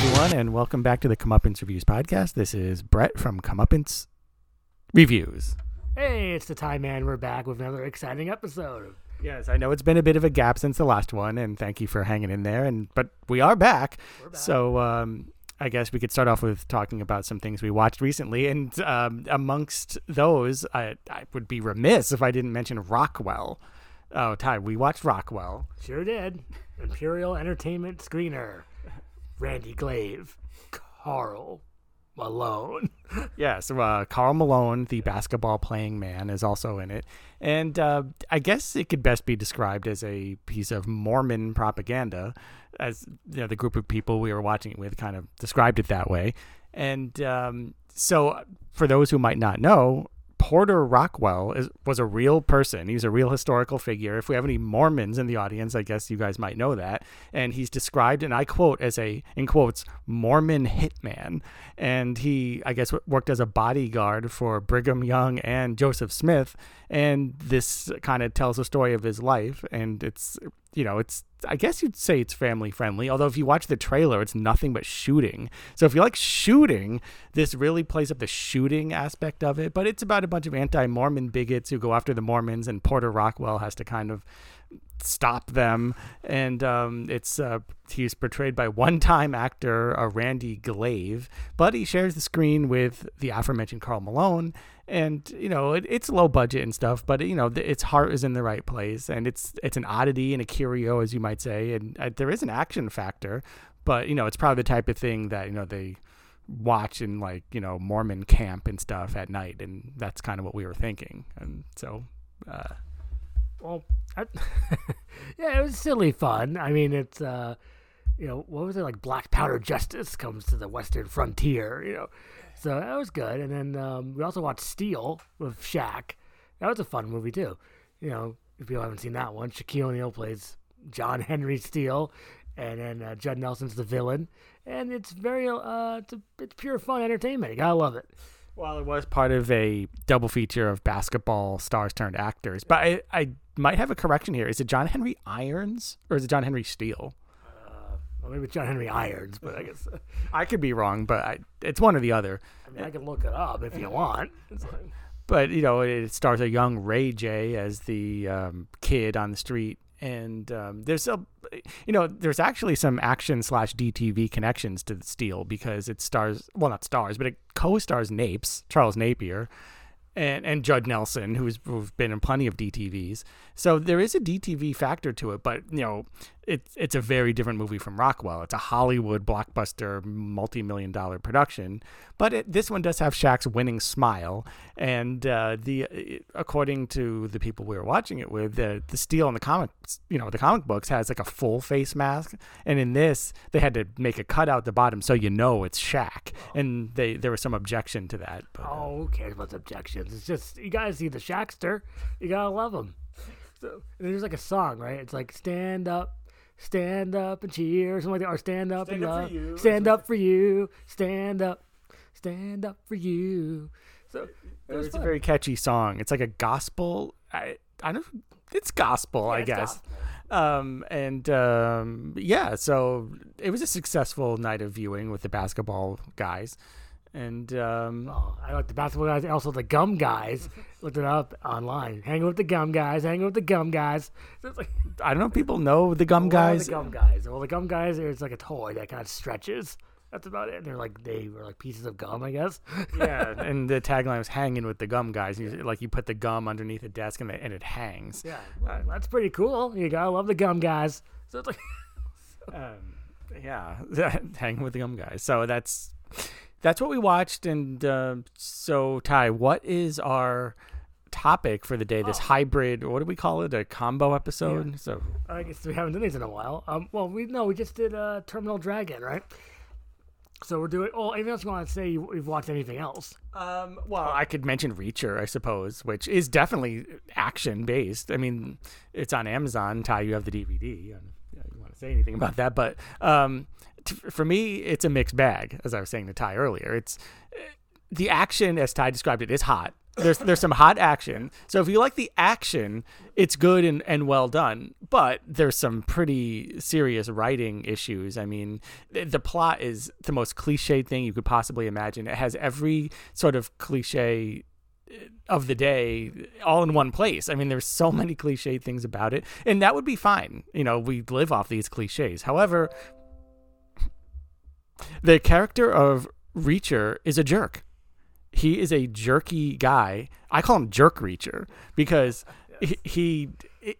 Everyone, and welcome back to the Comeuppance Reviews podcast. This is Brett from Comeuppance Reviews. Hey, it's the Time Man. We're back with another exciting episode. Yes, I know it's been a bit of a gap since the last one, and thank you for hanging in there. And but we are back, back. so um, I guess we could start off with talking about some things we watched recently. And um, amongst those, I, I would be remiss if I didn't mention Rockwell. Oh, Ty, we watched Rockwell. Sure did. Imperial Entertainment screener. Randy Gleave. Karl Malone. Yeah, so uh, Karl Malone, the basketball playing man, is also in it. And uh, I guess it could best be described as a piece of Mormon propaganda, as you know, the group of people we were watching it with kind of described it that way. And um, so, for those who might not know, Porter Rockwell is, was a real person. He's a real historical figure. If we have any Mormons in the audience, I guess you guys might know that. And he's described, and I quote, as a, in quotes, Mormon hitman. And he, I guess, worked as a bodyguard for Brigham Young and Joseph Smith. And this kind of tells the story of his life. And it's, you know, it's, I guess you'd say it's family friendly. Although if you watch the trailer, it's nothing but shooting. So if you like shooting, this really plays up the shooting aspect of it. But it's about a bunch of anti Mormon bigots who go after the Mormons, and Porter Rockwell has to kind of stop them. And um, it's uh, he's portrayed by one-time actor uh, Randy Gleave, but he shares the screen with the aforementioned Karl Malone. And you know it, it's low budget and stuff, but you know its heart is in the right place, and it's it's an oddity and a curio, as you might say, and uh, there is an action factor, but you know it's probably the type of thing that you know they watch in like you know Mormon camp and stuff at night, and that's kind of what we were thinking, and so. Uh, Well, I, yeah, it was silly fun. I mean, it's, uh, you know, what was it? Like Black Powder Justice comes to the Western frontier, you know. So that was good. And then um, we also watched Steel with Shaq. That was a fun movie, too. You know, if people haven't seen that one, Shaquille O'Neal plays John Henry Steele, and then uh, Judd Nelson's the villain. And it's very, uh, it's, a, it's pure fun entertainment. You gotta love it. Well, it was part of a double feature of basketball stars turned actors. But I, I might have a correction here. Is it John Henry Irons or is it John Henry Steele? Well, maybe it's John Henry Irons, but I guess I could be wrong, but I, it's one or the other. I mean I can look it up if you want. But you know, it stars a young Ray J as the um, kid on the street, and um, there's a, you know, there's actually some action slash DTV connections to the Steel because it stars, well, not stars, but it co-stars Napes, Charles Napier, and and Judd Nelson, who's, who's been in plenty of DTVs. So there is a DTV factor to it, but you know, it's it's a very different movie from Rockwell. It's a Hollywood blockbuster, multi-million dollar production, but it, this one does have Shaq's winning smile, and uh, the according to the people we were watching it with, the the steel in the comics, you know, the comic books has like a full face mask, and in this they had to make a cut out the bottom so you know it's Shaq, and they there was some objection to that. But, uh, Oh, who cares about objections? It's just you gotta see the Shackster. You gotta love him. So there's like a song, right? It's like stand up, stand up and cheer, or something like that, or stand up Stand and up love, you. stand up for you, stand up, stand up for you. So it was it's a very catchy song. It's like a gospel. I I don't. It's gospel, I it's guess. gospel. Um and um yeah, so it was a successful night of viewing with the basketball guys, and um Oh, I like the basketball guys, and also the gum guys. Looked it up online. Hanging with the gum guys, hanging with the gum guys. So it's like I don't know. if People know the gum guys. The gum guys. Well, the gum guys. It's like a toy that kind of stretches. That's about it. They're like they were like pieces of gum, I guess. yeah, and the tagline was "hanging with the gum guys." You, like you put the gum underneath a desk and, the, and it hangs. Yeah, well, that's pretty cool. You gotta love the gum guys. So it's like, um, yeah, hanging with the gum guys. So that's that's what we watched. And uh, so, Ty, what is our topic for the day? This hybrid, what do we call it? A combo episode. So, I guess we haven't done these in a while. Um, well, we no, we just did uh, Terminal Dragon, right? So we're doing. Oh, anything else you want to say? You, you've watched anything else? um, well, I could mention Reacher, I suppose, which is definitely action based. I mean, it's on Amazon. Ty, you have the DVD. Um, yeah, you want to say anything about that? But um, for me, it's a mixed bag. As I was saying to Ty earlier, it's the action, as Ty described it, is hot. there's there's some hot action. So if you like the action, it's good and, and well done. But there's some pretty serious writing issues. I mean, the, plot is the most cliched thing you could possibly imagine. It has every sort of cliche uh, of the day all in one place. I mean, there's so many cliche things about it, and that would be fine. You know, we live off these cliches. However, the character of Reacher is a jerk. He is a jerky guy. I call him Jerk Reacher because he, he it,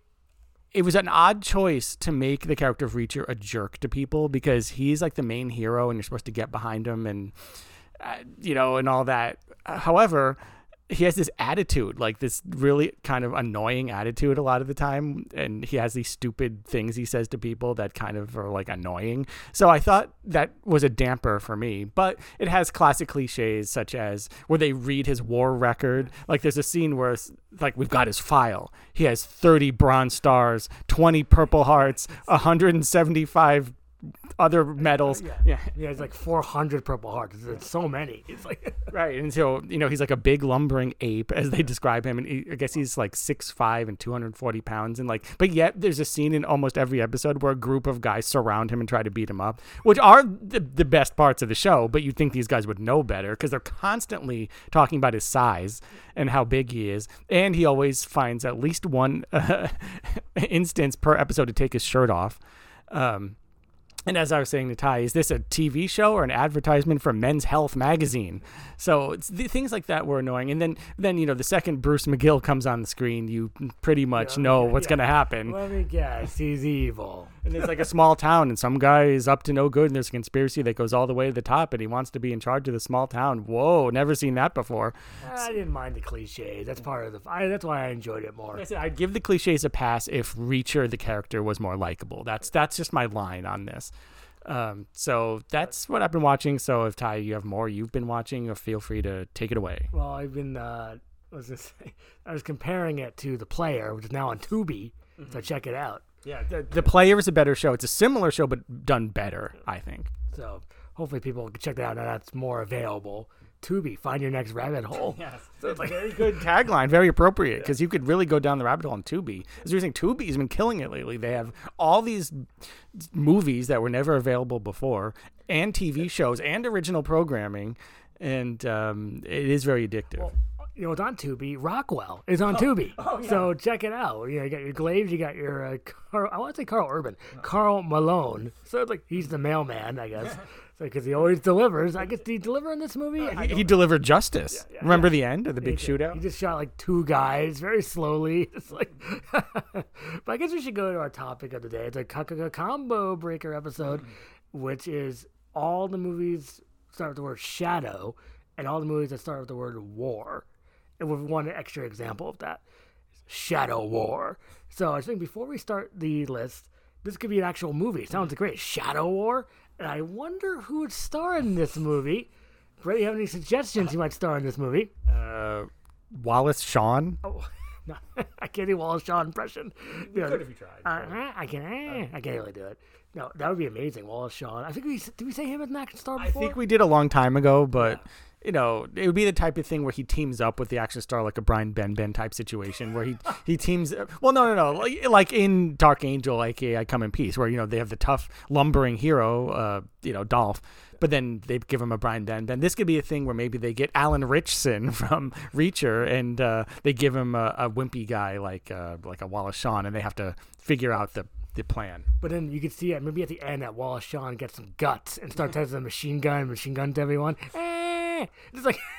it was an odd choice to make the character of Reacher a jerk to people because he's like the main hero and you're supposed to get behind him and uh, you know and all that. However, he has this attitude, like this really kind of annoying attitude a lot of the time, and he has these stupid things he says to people that kind of are like annoying. So I thought that was a damper for me, but it has classic cliches such as where they read his war record. Like there's a scene where it's like we've got his file. He has 30 bronze stars, 20 purple hearts, 175 other medals. Yeah, yeah, yeah. It's like 400 Purple Hearts. It's so many. It's like right, and so you know he's like a big lumbering ape as they describe him, and he, I guess he's like six five and 240 pounds, and like, but yet there's a scene in almost every episode where a group of guys surround him and try to beat him up, which are the, the best parts of the show. But you think these guys would know better because they're constantly talking about his size and how big he is, and he always finds at least one uh, instance per episode to take his shirt off. Um, and as I was saying to Ty, is this a TV show or an advertisement for Men's Health magazine? So it's the, things like that were annoying. And then, then you know, the second Bruce McGill comes on the screen, you pretty much Yeah, know yeah, what's yeah. going to happen. Let me guess, he's evil. And it's like a small town, and some guy is up to no good, and there's a conspiracy that goes all the way to the top, and he wants to be in charge of the small town. Whoa, never seen that before. Ah, I didn't mind the cliches. That's part of the. I, that's why I enjoyed it more. I said I'd give the cliches a pass if Reacher, the character, was more likable. That's that's just my line on this. Um, so that's what I've been watching. So if Ty, you have more you've been watching, uh, feel free to take it away. Well, I've been. Uh, I was gonna say, I was comparing it to the player, which is now on Tubi. So check it out. Yeah, the, the player is a better show. It's a similar show, but done better, I think. So hopefully people can check that out. Now that's more available. Tubi, find your next rabbit hole. Yes, so it's like very good tagline, very appropriate because you could really go down the rabbit hole on Tubi. As you're saying, Tubi's been killing it lately. They have all these movies that were never available before, and TV shows, and original programming, and um, it is very addictive. You know, it's on Tubi. Rockwell is on Tubi. So check it out. You, know, you got your Gleaves, you got your uh, Carl, I want to say Karl Urban, Karl Malone. So it's like he's the mailman, I guess. Because he always delivers. I guess did he deliver in this movie? Uh, I he, he delivered justice. Remember the end of the big He shootout? He just shot like two guys very slowly. It's like, but I guess we should go to our topic of the day. It's a co- co- combo breaker episode, mm. which is all the movies start with the word shadow, and all the movies that start with the word war. And with one extra example of that, Shadow War. So I think before we start the list, this could be an actual movie. It sounds great. Shadow War. And I wonder who would star in this movie. Brett, you have any suggestions who might star in this movie? Uh, Wallace Shawn. Oh, no, I can't do Wallace Shawn impression. You know, if you tried. uh, I can. Uh, I can't really do it. No, that would be amazing. Wallace Shawn. I think we did we say him as an action star I think we did a long time ago, but you know, it would be the type of thing where he teams up with the action star, like a Brian Benben type situation, where he he teams. Well, no, no, no, like, like in Dark Angel, aka I Come in Peace, where you know they have the tough lumbering hero, uh, you know, Dolph. But then they give him a Brian Benben. This could be a thing where maybe they get Alan Ritchson from Reacher, and uh, they give him a, a wimpy guy like uh, like a Wallace Shawn, and they have to figure out the the plan. But then you could see it maybe at the end that Wallace Shawn gets some guts and starts using a machine gun, machine gun to everyone. Eh, it's like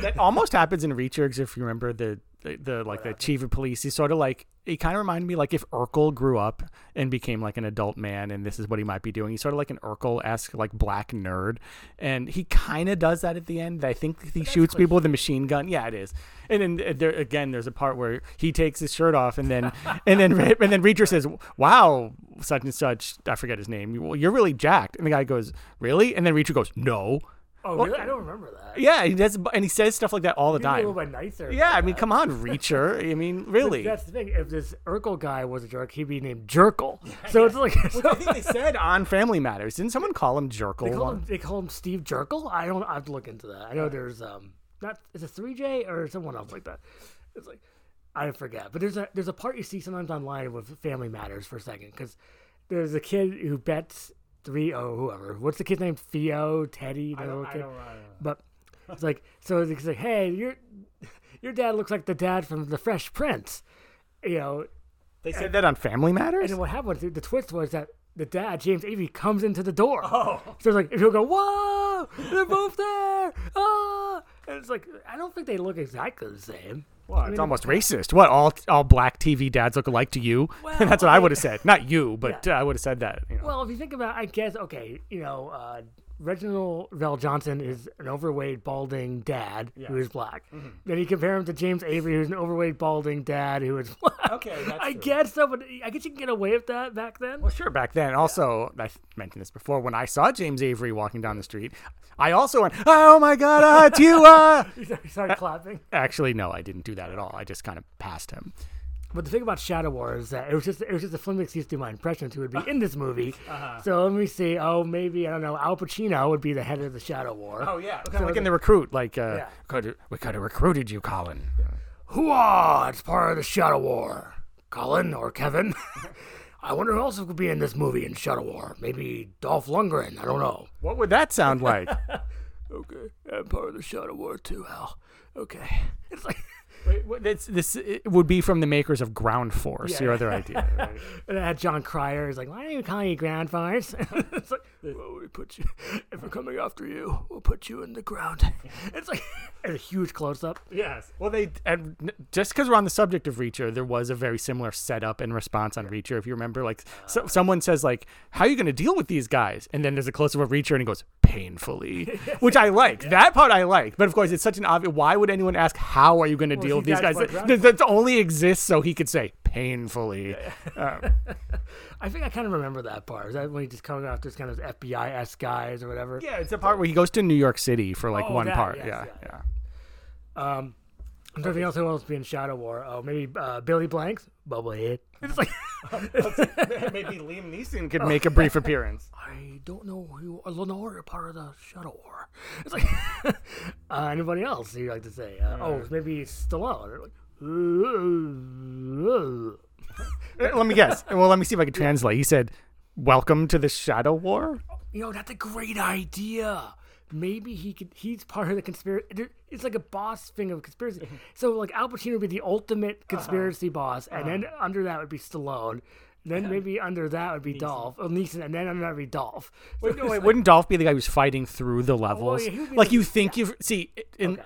that almost happens in Reacher, 'cause if you remember the the, the like the chief of police. He's sort of like he kind of reminded me like if Urkel grew up and became like an adult man, and this is what he might be doing. He's sort of like an Urkel esque like black nerd, and he kind of does that at the end. I think he shoots people with a machine gun. Yeah, it is. And then uh, there again, there's a part where he takes his shirt off, and then and then and then Reacher says, "Wow, such and such." I forget his name. "Well, You're really jacked, and the guy goes, "Really?" And then Reacher goes, "No." Oh really? I don't remember that. Yeah, he does, and he says stuff like that all the He's a little time. bit nicer. Yeah, I mean, come on, Reacher. I mean, really. That's the thing. If this Urkel guy was a jerk, he'd be named Jerkle. So it's like so I think they said on Family Matters. Didn't someone call him Jerkle? they call him they call him Steve Jerkle. I don't. I have to look into that. I know there's um not is it three J or someone else like that. It's like I forget, but there's a there's a part you see sometimes online with Family Matters for a second because there's a kid who bets three oh whoever. What's the kid's name? Theo, Teddy, the little kid. But it's like so it's like, hey, your your dad looks like the dad from The Fresh Prince. You know, They said that on Family Matters. and then what happened? The twist was that the dad, James Avery, comes into the door. Oh. So it's like if you'll go, whoa, they're both there. Ah, and it's like I don't think they look exactly the same. Well, it's almost racist. What all all black TV dads look alike to you? Well, That's what I would have said. Not you, but uh, I would have said that. You know. Well, if you think about, I guess okay, you know, uh, Reginald VelJohnson is an overweight, balding dad who is black. Mm-hmm. Then you compare him to James Avery, who's an overweight, balding dad who is black. Okay, that's I true. guess so, but I guess you can get away with that back then. Well, sure. Back then, also, I mentioned this before. When I saw James Avery walking down the street, I also went, "Oh my God, ah, it's you!" Uh. He started clapping. Actually, no, I didn't do that at all. I just kind of passed him. But the thing about Shadow War is that it was just it was just a flimsy excuse to do my impressions who would be in this movie. Uh-huh. So let me see. Oh, maybe I don't know. Al Pacino would be the head of the Shadow War. Oh yeah, kind of like in the recruit. Like, uh, Yeah. could we could have recruited you, Colin. Hooah! It's part of the Shadow War. Colin or Kevin. I wonder who else could be in this movie in Shadow War. Maybe Dolph Lundgren. I don't know. What would that sound like? Okay, I'm part of the Shadow War too, Al. Okay. It's like, Wait, what- it's, this it would be from the makers of Ground Force. Yeah. Your other idea. Right? and I had Jon Cryer. He's like, why don't you call you Ground Force? it's like, well, we put you. If we're coming after you, we'll put you in the ground. It's like and a huge close up. Yes. Well, they and just because we're on the subject of Reacher, there was a very similar setup and response on Reacher. If you remember, like uh, so, someone says, like, "How are you going to deal with these guys?" And then there's a close up of Reacher, and he goes, "Painfully," which I like. That part I like. But of course, it's such an obvious. Why would anyone ask, "How are you going to deal with these guys?" That, that only exists so he could say painfully. Um, I think I kind of remember that part. Is that when he just coming after this kind of FBI s guys or whatever? yeah, it's a part where he goes to New York City for like Oh, one that, part. yes, yeah, yeah. yeah. Um, I'm trying to think else who else be in Shadow War. Oh, maybe uh, Billy Blanks, Bubblehead. It's like Maybe Liam Neeson could make a brief appearance. I don't know who Lenore part of the Shadow War. It's like uh, anybody else you like to say? Uh, oh, maybe Stallone. Like, let me guess. Well, let me see if I can translate. He said, "Welcome to the Shadow War." you know, that's a great idea. Maybe he could. He's part of the conspiracy. It's like a boss thing of conspiracy. So, like Al Pacino would be the ultimate conspiracy boss, and then under that would be Stallone. Then maybe under that would be Dolph, or Neeson, and then under that would be Dolph. So Wait, no, wait, wouldn't Dolph be the guy who's fighting through the oh, levels? yeah, he would be like the- you think you see in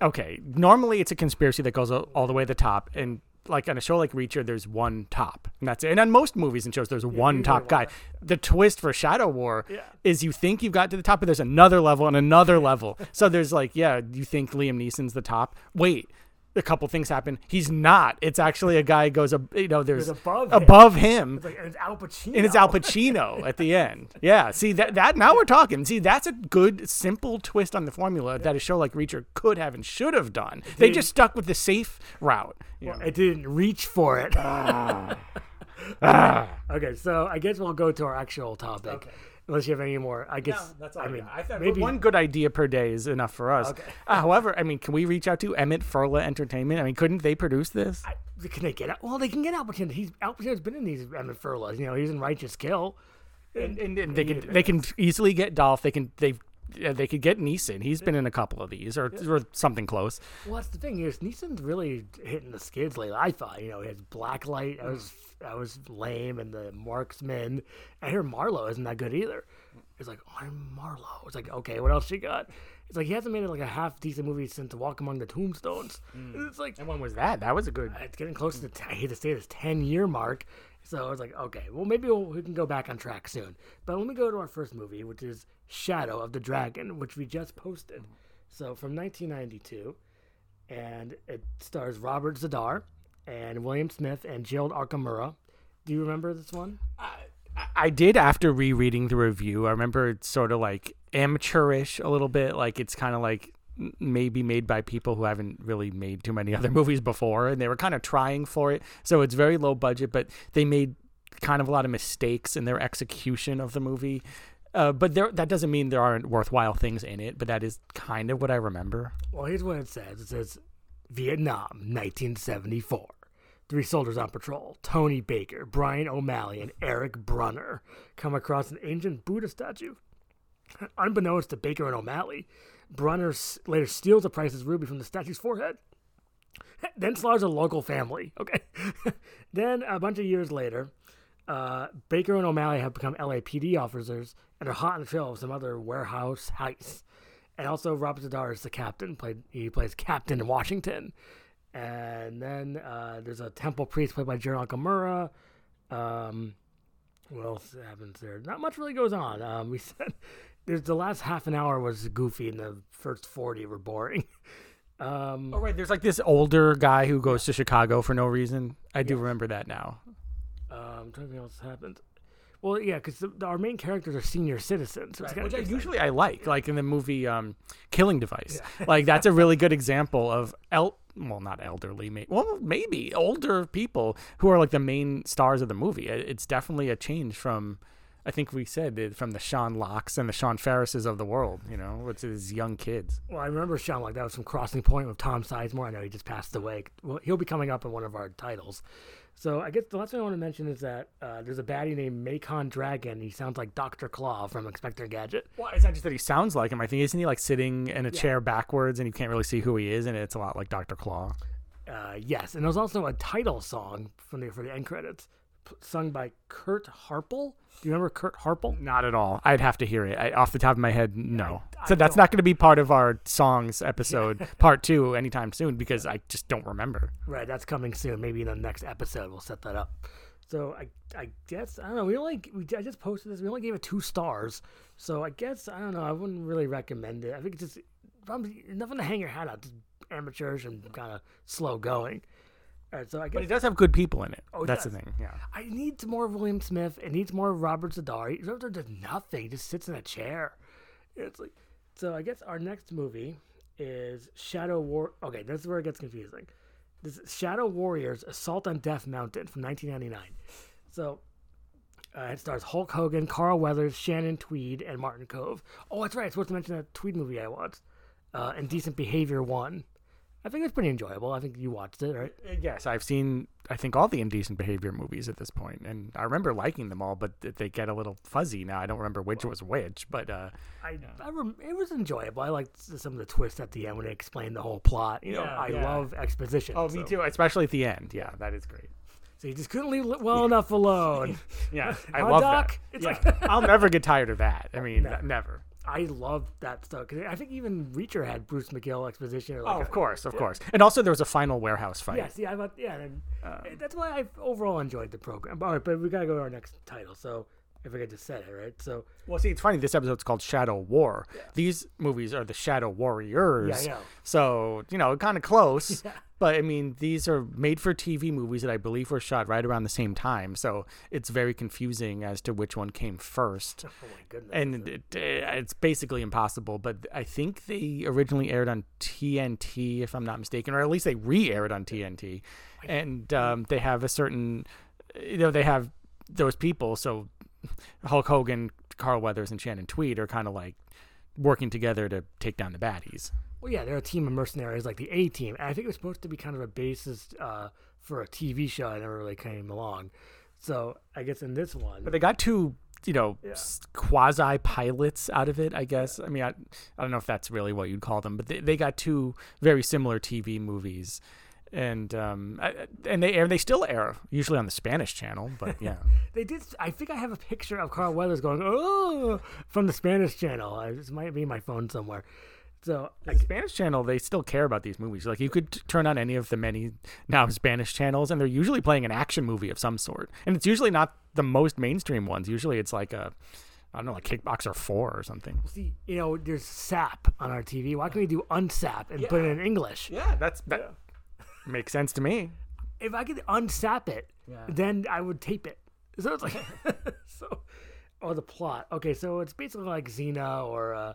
okay. Normally, it's a conspiracy that goes all, the way to the top, and like on a show like Reacher, there's one top, and that's it. And on most movies and shows, there's one top guy. The twist for Shadow War Yeah. is you think you've got to the top, but there's another level and another level. so there's like, yeah, you think Liam Neeson's the top? Wait. A couple things happen. He's not. It's actually a guy goes, ab- you know, there's There's above him. above him It's like and it's Al Pacino. and it's Al Pacino at the end. Yeah, see that that now we're talking. See, that's a good simple twist on the formula that a show like Reacher could have and should have done. They just stuck with the safe route. you know. It didn't reach for it. Ah. okay, so I guess we'll go to our actual topic. Unless you have any more, I guess. that's all I mean, maybe one good idea per day is enough for us. Okay. Uh, however, I mean, can we reach out to Emmett Furla Entertainment? I mean, couldn't they produce this? I, can they get out? Well, they can get Al Pacino. He's Al Pacino's been in these Emmett Furlas. You know, he's in Righteous Kill. and, and, and they can they can easily get Dolph. They can they yeah, they could get Neeson. He's been in a couple of these or, or something close. Well, that's the thing is Neeson's really hitting the skids lately. I thought, you know, his Blacklight, I was I was lame, and the Marksman. I hear Marlowe isn't that good either. It's like I'm Marlowe. It's like okay, what else you got? It's like he hasn't made like a half decent movie since Walk Among the Tombstones. And It's like And when was that? That was a good. it's getting close to. T- I hate to say this, ten year mark. So I was like, okay, well maybe we'll, we can go back on track soon. But let me go to our first movie, which is Shadow of the Dragon, which we just posted. So from 1992, and it stars Robert Z'Dar and William Smith and Gerald Okamura. Do you remember this one? I did after rereading the review. I remember it's sort of like amateurish a little bit. Like it's kind of like maybe made by people who haven't really made too many other movies before, and they were kind of trying for it. So it's very low budget, but they made kind of a lot of mistakes in their execution of the movie. Uh, but there, that doesn't mean there aren't worthwhile things in it. But that is kind of what I remember. Well, here's what it says. It says Vietnam, 1974. Three soldiers on patrol, Tony Baker, Brian O'Malley, and Eric Brunner, come across an ancient Buddha statue. Unbeknownst to Baker and O'Malley, Brunner later steals the priceless ruby from the statue's forehead. then slaughters a local family. Okay. then a bunch of years later, uh, Baker and O'Malley have become LAPD officers and are hot on the trail of some other warehouse heists. And also, Robert Z'Dar is the captain. Played he plays Captain Washington. And then uh, there's a temple priest played by Jerry Nakamura. Um, what else happens there? Not much really goes on. Um, we said there's the last half an hour was goofy, and the first forty were boring. Um, Oh right, there's like this older guy who goes to Chicago for no reason. I do remember that now. um, I'm trying to think what else happened. Well, yeah, because our main characters are senior citizens, so it's kinda Which I usually I like, like in the movie um, Killing Device. Like that's a really good example of el well not elderly, well maybe older people who are like the main stars of the movie. It's definitely a change from. I think we said it, from the Sean Locks and the Sean Ferrises of the world, you know, it's these young kids. Well, I remember Sean like that was from Crossing Point with Tom Sizemore. I know he just passed away. Well, he'll be coming up in one of our titles. So I guess the last thing I want to mention is that uh, there's a baddie named Macon Dragon. He sounds like Doctor Claw from Inspector Gadget. Well, it's not just that he sounds like him. I think isn't he like sitting in a chair backwards and you can't really see who he is, and it's a lot like Doctor Claw. Uh, yes, and there's also a title song from the for the end credits, sung by Kurt Harple. Do you remember Kurt Harple? Not at all. I'd have to hear it. I, off the top of my head, no. I so that's don't- not going to be part of our songs episode, part two, anytime soon, because I just don't remember. Right, that's coming soon. Maybe in the next episode we'll set that up. So I, I guess I don't know. We only we I just posted this. We only gave it two stars. So I guess I don't know. I wouldn't really recommend it. I think it's just nothing to hang your hat on. Just amateurish and kind of slow going. All right, so I But it does have good people in it. Oh, it that's does. the thing. Yeah. I need more of William Smith. It needs more of Robert Z'Dar. Robert does nothing. He just sits in a chair. It's like so. I guess our next movie is Shadow War. Okay, this is where it gets confusing. This is Shadow Warriors: Assault on Death Mountain from 1999. So uh, it stars Hulk Hogan, Carl Weathers, Shannon Tweed, and Martin Kove. Oh, that's right. I was supposed to mention that Tweed movie I watched. Uh, and Decent Behavior One. I think it's pretty enjoyable. I think you watched it, right? Uh, Yes, I've seen, I think, all the indecent behavior movies at this point, and I remember liking them all, but they get a little fuzzy now. I don't remember which was which, but uh, I, I rem- it was enjoyable. I liked some of the twists at the end when they explained the whole plot. You know, Yeah, I yeah. love exposition. oh, me too, especially at the end. Yeah, that is great. So you just couldn't leave it well enough alone. Yeah, I love Doc? that. It's Yeah. like- I'll never get tired of that. I mean, never. I love that stuff because I think even Reacher had Bruce McGill exposition. Or like Oh, a- of course, of course. And also, there was a final warehouse fight. Yeah, see, I yeah, and Um, that's why I overall enjoyed the program. All right, but we gotta go to our next title. So if I could just said it right, so Well, see, it's funny. This episode's called Shadow War. These movies are the Shadow Warriors. Yeah, I. So you know, kind of close. Yeah. But I mean, these are made-for-TV movies that I believe were shot right around the same time. So it's very confusing as to which one came first. oh my goodness, And it, it's basically impossible. But I think they originally aired on TNT, if I'm not mistaken, or at least they re-aired on TNT. And um, they have a certain, you know, they have those people. So Hulk Hogan, Carl Weathers, and Shannon Tweed are kind of like working together to take down the baddies. Well, yeah, they're a team of mercenaries like the A team. I think it was supposed to be kind of a basis uh, for a TV show. I never really came along. So I guess in this one, But they got two, you know, Yeah. quasi pilots out of it, I guess. I mean, I, I don't know if that's really what you'd call them, but they, they got two very similar TV movies. And um, I- and they air they still air usually on the Spanish channel, but yeah, they did. I think I have a picture of Carl Weathers going "oh" from the Spanish channel. I, this might be my phone somewhere. So I, the Spanish channel they still care about these movies. Like you could t- turn on any of the many now Spanish channels, and they're usually playing an action movie of some sort, and it's usually not the most mainstream ones. Usually it's like a I don't know, like Kickboxer Four or something. see, you know, there's SAP on our TV. Why can't we do unsap and put it in English? Yeah, that's that makes sense to me. If I could unsap it, yeah. then I would tape it. So it's like, so, oh, the plot. Okay, so it's basically like Xena or, uh,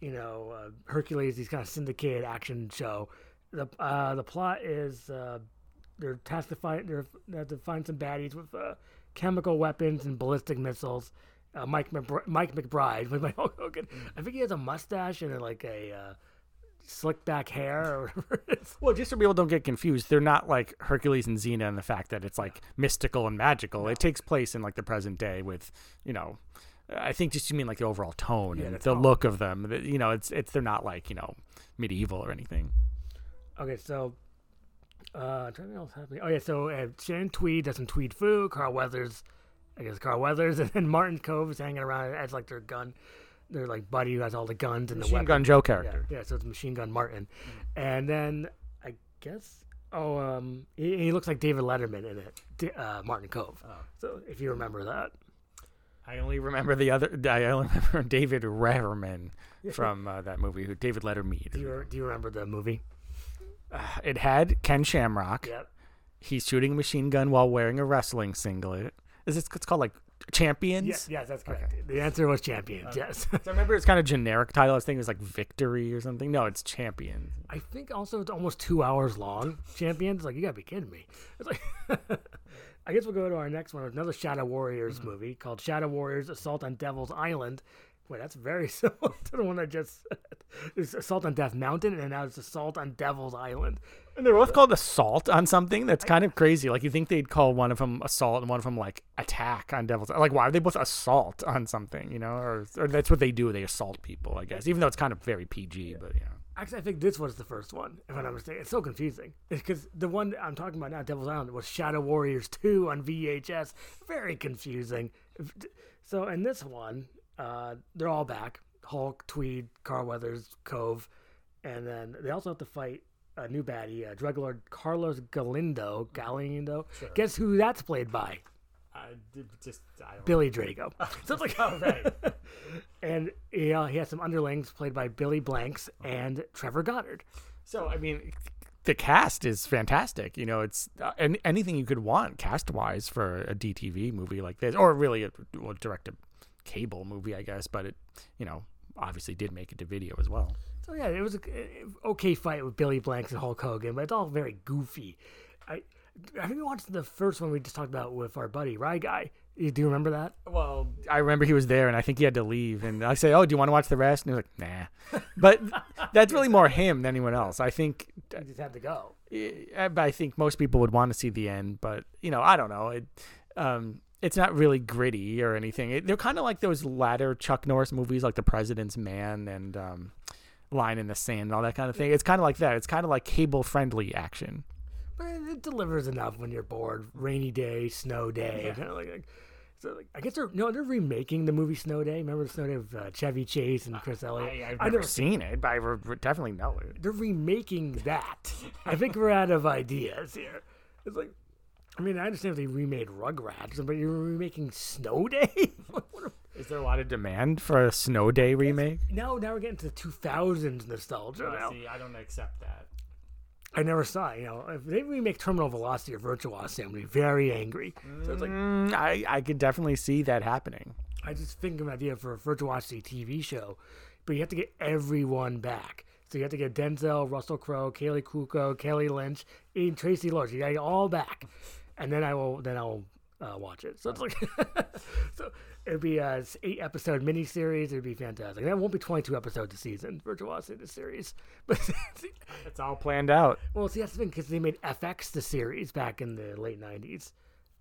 you know, uh, Hercules, these kind of syndicated action show. The uh, the plot is uh, they're tasked to find they're, they have to find some baddies with uh, chemical weapons and ballistic missiles. uh, Mike McBri- Mike McBride with my Hulk Hogan. I think he has a mustache and like a uh, slick back hair or whatever. Well, just so people don't get confused, they're not like Hercules and Xena in the fact that it's like mystical and magical. It takes place in like the present day with, you know, I think just you mean like the overall tone and the look of them. You know, it's it's they're not like you know medieval or anything. Okay, so uh, trying what else happening. Oh yeah, so uh, Shannon Tweed does some Tweed Foo. Carl Weathers, I guess Carl Weathers, and then Martin Kove is hanging around as like their gun, their like buddy who has all the guns and the Machine weapons. Gun Joe character. yeah, so it's Machine Gun Martin, and then I guess oh um he, he looks like David Letterman in it, uh, Martin Kove. So if you remember that, I only remember the other. I only remember David Reverman from uh, that movie. Who David Lettermead. do you do you remember the movie? It had Ken Shamrock. Yeah, He's shooting a machine gun while wearing a wrestling singlet. Is this? It's called like Champions. yes, yes, that's correct. The answer was Champions. Yes. So I remember it's kind of generic title. I was thinking it was like Victory or something. No, it's Champions. I think also it's almost two hours long. Champions, like you gotta be kidding me. It's like, I guess we'll go to our next one, another Shadow Warriors mm-hmm. movie called Shadow Warriors: Assault on Devil's Island. Wait, that's very similar to the one I just said. There's Assault on Death Mountain, and now it's Assault on Devil's Island. And they're both called assault on something. That's kind of crazy. Like you think they'd call one of them assault and one of them like attack on Devil's. Like why are they both assault on something? You know, or or that's what they do. They assault people. I guess, even though it's kind of very PG. But yeah. Actually, I think this was the first one, if I'm not mistaken. It's so confusing because the one I'm talking about now, Devil's Island, was Shadow Warriors 2 on VHS. Very confusing. So in this one, uh, they're all back: Hulk, Tweed, Carl Weathers, Kove, and then they also have to fight a new baddie, uh, drug lord Carlos Galindo. Galindo. Guess who that's played by? I just I Billy Drago. So it's like, and yeah, he has some underlings played by Billy Blanks and Trevor Goddard. So I mean, the cast is fantastic. You know, it's uh, an anything you could want cast wise for a DTV movie like this, or really a well, direct to cable movie, I guess. But it, you know, obviously did make it to video as well. So yeah, it was a okay fight with Billy Blanks and Hulk Hogan, but it's all very goofy. I I think we watched the first one we just talked about with our buddy Rye Guy. Do you remember that? Well, I remember he was there, and I think he had to leave. And I say, "Oh, do you want to watch the rest?" And he was like, "Nah." But that's really more him than anyone else. I think You just had to go. I I think most people would want to see the end, but you know, I don't know. It, um, it's not really gritty or anything. It, they're kind of like those latter Chuck Norris movies, like The President's Man and um, Line in the Sand and all that kind of thing. It's kind of like that. It's kind of like cable friendly action. But it delivers enough when you're bored. Rainy day, snow day, kind of like. like so like, I guess they're no, they're remaking the movie Snow Day. Remember the Snow Day with uh, Chevy Chase and Chris Elliott? I, I've I never never seen it, but I re- definitely know it. they're remaking that. I think we're out of ideas here. It's like, I mean, I understand if they remade Rugrats, but you're remaking Snow Day. Is there a lot of demand for a Snow Day remake? No, now we're getting to 2000s nostalgia. now. I don't accept that. I never saw it. You know, if they remake Terminal Velocity or Virtuosity, I'm gonna be very angry. So it's like Mm, I, I could definitely see that happening. I just think of an idea for a Virtuosity TV show, but you have to get everyone back. So you have to get Denzel, Russell Crowe, Kaley Cuoco, Kelly Lynch, and Traci Lords. You got to get all back, and then I will then I'll uh, watch it. So it's like, so it'd be a eight episode miniseries. It'd be fantastic. That won't be twenty two episodes a season. Virtuosity the series, but It's all planned out. well, see that's the thing because they made FX the series back in the late nineties.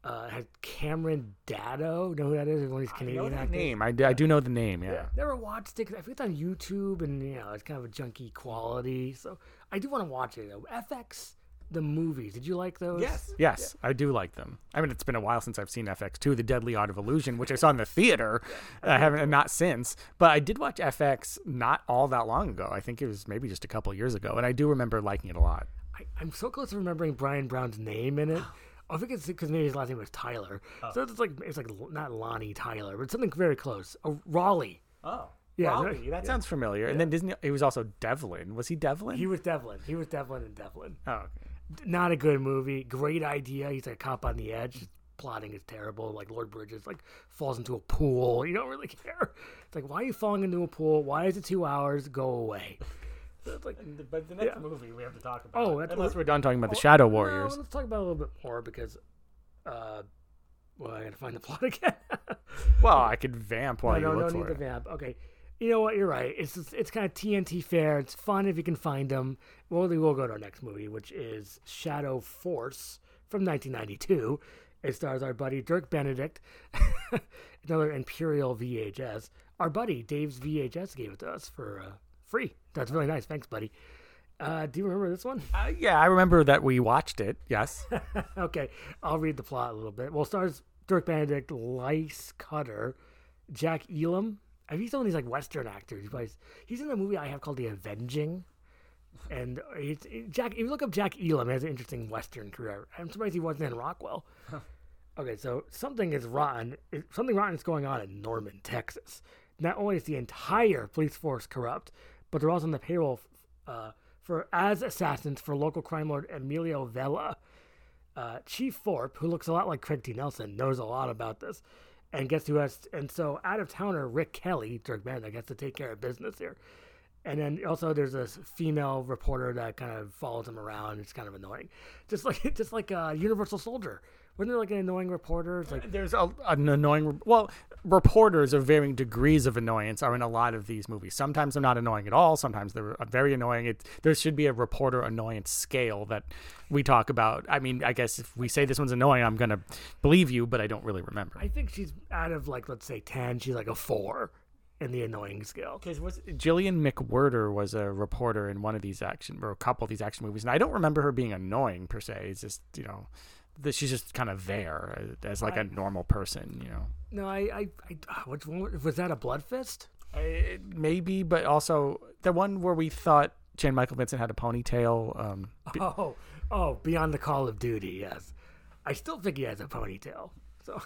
Uh, had Cameron Daddo. Know who that is? One of these I Canadian know that actors. name. I, d- I do know the name. Yeah. Never watched it I think it's on YouTube and you know it's kind of a junky quality. So I do want to watch it. Though. FX the movies. Did you like those? Yes, Yes, I do like them. I mean, it's been a while since I've seen FX2, The Deadly Art of Illusion, which I saw in the theater. I haven't, not since. But I did watch FX not all that long ago. I think it was maybe just a couple years ago. And I do remember liking it a lot. I, I'm so close to remembering Bryan Brown's name in it. I think it's because maybe his last name was Tyler. So it's like it's like not Lonnie Tyler, but something very close. Uh, Raleigh. Oh. Yeah, Raleigh, no- that sounds familiar. And then Disney, it was also Devlin. Was he Devlin? He was Devlin. He was Devlin and Devlin. oh, okay. Not a good movie. Great idea. He's like a cop on the edge. Plotting is terrible. Like Lord Bridges like falls into a pool. You don't really care. It's like why are you falling into a pool? Why is it two hours? Go away. So it's like But the next movie we have to talk about. Oh, that's unless we're done talking about the Shadow Warriors. let's talk about it a little bit more because uh, Well, I gotta find the plot again. Well, I could vamp while no, you no, look no for need it. the vamp. Okay. You know what? You're right. It's just, it's kind of TNT fare. It's fun if you can find them. Well, we'll go to our next movie, which is Shadow Force from 1992. It stars our buddy Dirk Benedict, another Imperial VHS. Our buddy Dave's VHS gave it to us for uh, free. That's really nice. Thanks, buddy. Uh, do you remember this one? Uh, yeah, I remember that we watched it. Yes. okay, I'll read the plot a little bit. Well, it stars Dirk Benedict, Lise Cutter, Jack Elam. Uh, He's one of these like Western actors. He plays. He's in a movie I have called The Avenging, and it's it- Jack. If you look up Jack Elam, he has an interesting Western career. I'm surprised he wasn't in Rockwell. Okay, so something is rotten. Something rotten is going on in Norman, Texas. Not only is the entire police force corrupt, but they're also on the payroll uh, for as assassins for local crime lord Emilio Vela. Uh, Chief Thorpe, who looks a lot like Craig T. Nelson, knows a lot about this, and gets to us. And so, out of towner Rick Kelly, Dirk Benedict, gets to take care of business here. And then also there's this female reporter that kind of follows him around. It's kind of annoying, just like just like a Universal Soldier. Wasn't there like an annoying reporter? It's like There's a, an annoying. Well, reporters of varying degrees of annoyance are in a lot of these movies. Sometimes they're not annoying at all. Sometimes they're uh, very annoying. It there should be a reporter annoyance scale that we talk about. I mean, I guess if we say this one's annoying, I'm gonna believe you, but I don't really remember. I think she's out of like let's say ten, she's like a four in the annoying scale. Because was Jillian McWhirter was a reporter in one of these action or a couple of these action movies, and I don't remember her being annoying per se. It's just you know, that she's just kind of there uh, as like a normal person, you know. No, I, I, I which one was that? A blood fist? Maybe, but also the one where we thought Jan Michael Vincent had a ponytail. Um, be- Oh, oh, Beyond the Call of Duty. Yes, I still think he has a ponytail. So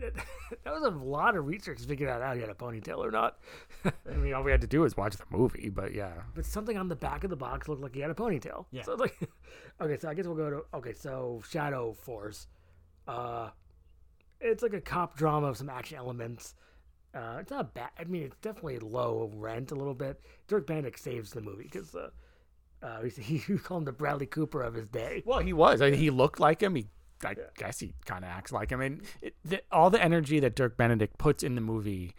that was a lot of research to figure that out how he had a ponytail or not. I mean, all we had to do was watch the movie, but yeah. but something on the back of the box looked like he had a ponytail. Yeah. So it's like, okay, so I guess we'll go to okay. So Shadow Force, uh, it's like a cop drama of some action elements. Uh, it's not bad. I mean, it's definitely low rent a little bit. Dirk Benedict saves the movie because uh, uh, he, he called him the Bradley Cooper of his day. Well, he was. I mean, he looked like him. He, I guess, he kind of acts like I mean, it, the, all the energy that Dirk Benedict puts in the movie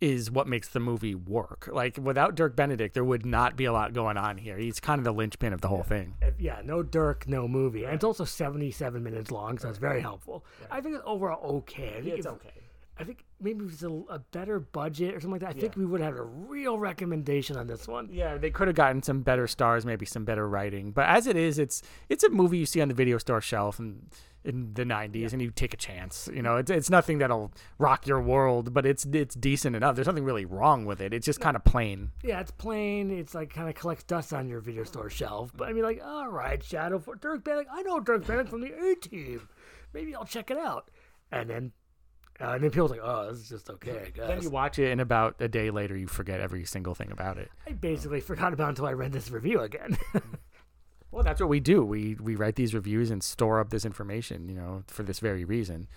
is what makes the movie work. Like without Dirk Benedict, there would not be a lot going on here. He's kind of the linchpin of the whole thing. If- yeah, no Dirk, no movie, and it's also seventy-seven minutes long, so it's very helpful. I think it's overall okay. I think if- I think maybe if it's a, a better budget or something like that. I think we would have had a real recommendation on this one. Yeah, they could have gotten some better stars, maybe some better writing. But as it is, it's it's a movie you see on the video store shelf and in the '90s, and you take a chance. You know, it's it's nothing that'll rock your world, but it's it's decent enough. There's nothing really wrong with it. It's just kind of plain. Yeah, it's plain. It's like kind of collects dust on your video store shelf. But I mean, like, all right, Shadow for Dirk Benedict. I know Dirk Benedict from the A Team. Maybe I'll check it out. And then, uh, and then people's like, oh, this is just okay. I Then you watch it, and about a day later, you forget every single thing about it. I basically forgot about it until I read this review again. Well, that's what we do. We we write these reviews and store up this information, you know, for this very reason.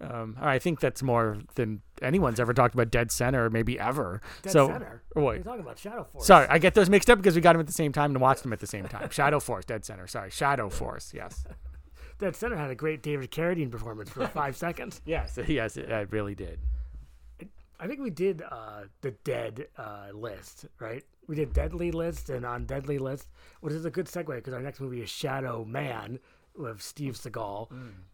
Um, I think that's more than anyone's ever talked about Dead Center, maybe ever. Dead so, Center. What what? are you talking about? Shadow Force. Sorry, I get those mixed up because we got them at the same time and watched them at the same time. Shadow Force, Dead Center. Sorry, Shadow Force. Yes, Dead Center had a great David Carradine performance for five seconds. yes, yes. It, it really did. I think we did uh, the dead uh, list, right? We did Deadly List, and on Deadly List, which is a good segue because our next movie is Shadow Man with Steve Seagal.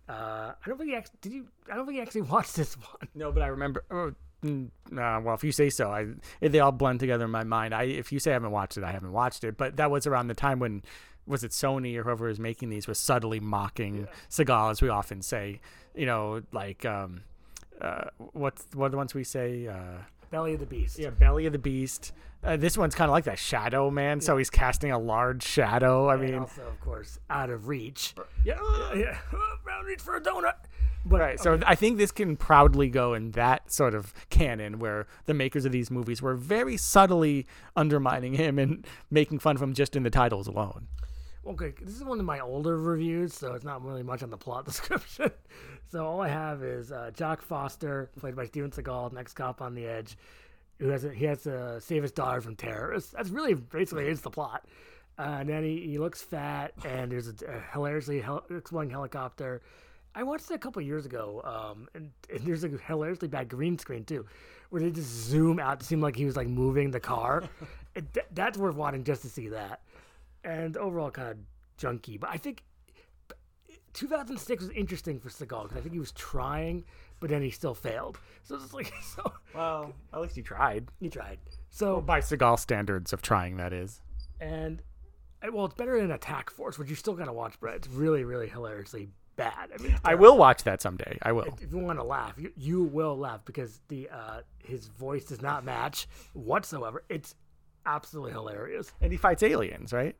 Uh, I don't think he actually did. You? I don't think he actually watched this one. No, but I remember. Oh, mm, uh, well, if you say so, I they all blend together in my mind. I if you say I haven't watched it, I haven't watched it. But that was around the time when was it Sony or whoever was making these was subtly mocking Seagal, as we often say. You know, like um, uh, what's what are the ones we say? Uh, Belly of the Beast. yeah, Belly of the Beast. Uh, this one's kind of like that Shadow Man, so he's casting a large shadow. I And mean, also, of course, Out of Reach. yeah. Yeah, round reach for a donut. But Right. So I think this can proudly go in that sort of canon where the makers of these movies were very subtly undermining him and making fun of him just in the titles alone. Okay, this is one of my older reviews, so it's not really much on the plot description. so all I have is uh, Jack Foster, played by Steven Seagal, next cop on the edge, who has a, he has to save his daughter from terrorists. That's really basically is the plot. Uh, and then he, he looks fat, and there's a, a hilariously hel- exploding helicopter. I watched it a couple years ago, um, and, and there's a hilariously bad green screen too, where they just zoom out to seem like he was like moving the car. it, th- that's worth watching just to see that. And overall, kind of junky, but I think 2006 was interesting for Seagal because I think he was trying, but then he still failed. So it's like so Well, at least he tried. he tried. So By Seagal standards of trying, that is. and well, it's better than Attack Force, which you still gotta watch, Brett. It's really, really hilariously bad. I mean, I will watch that someday. I will. if you want to laugh, you, you will laugh because the uh, his voice does not match whatsoever. It's absolutely hilarious. And he fights aliens, right?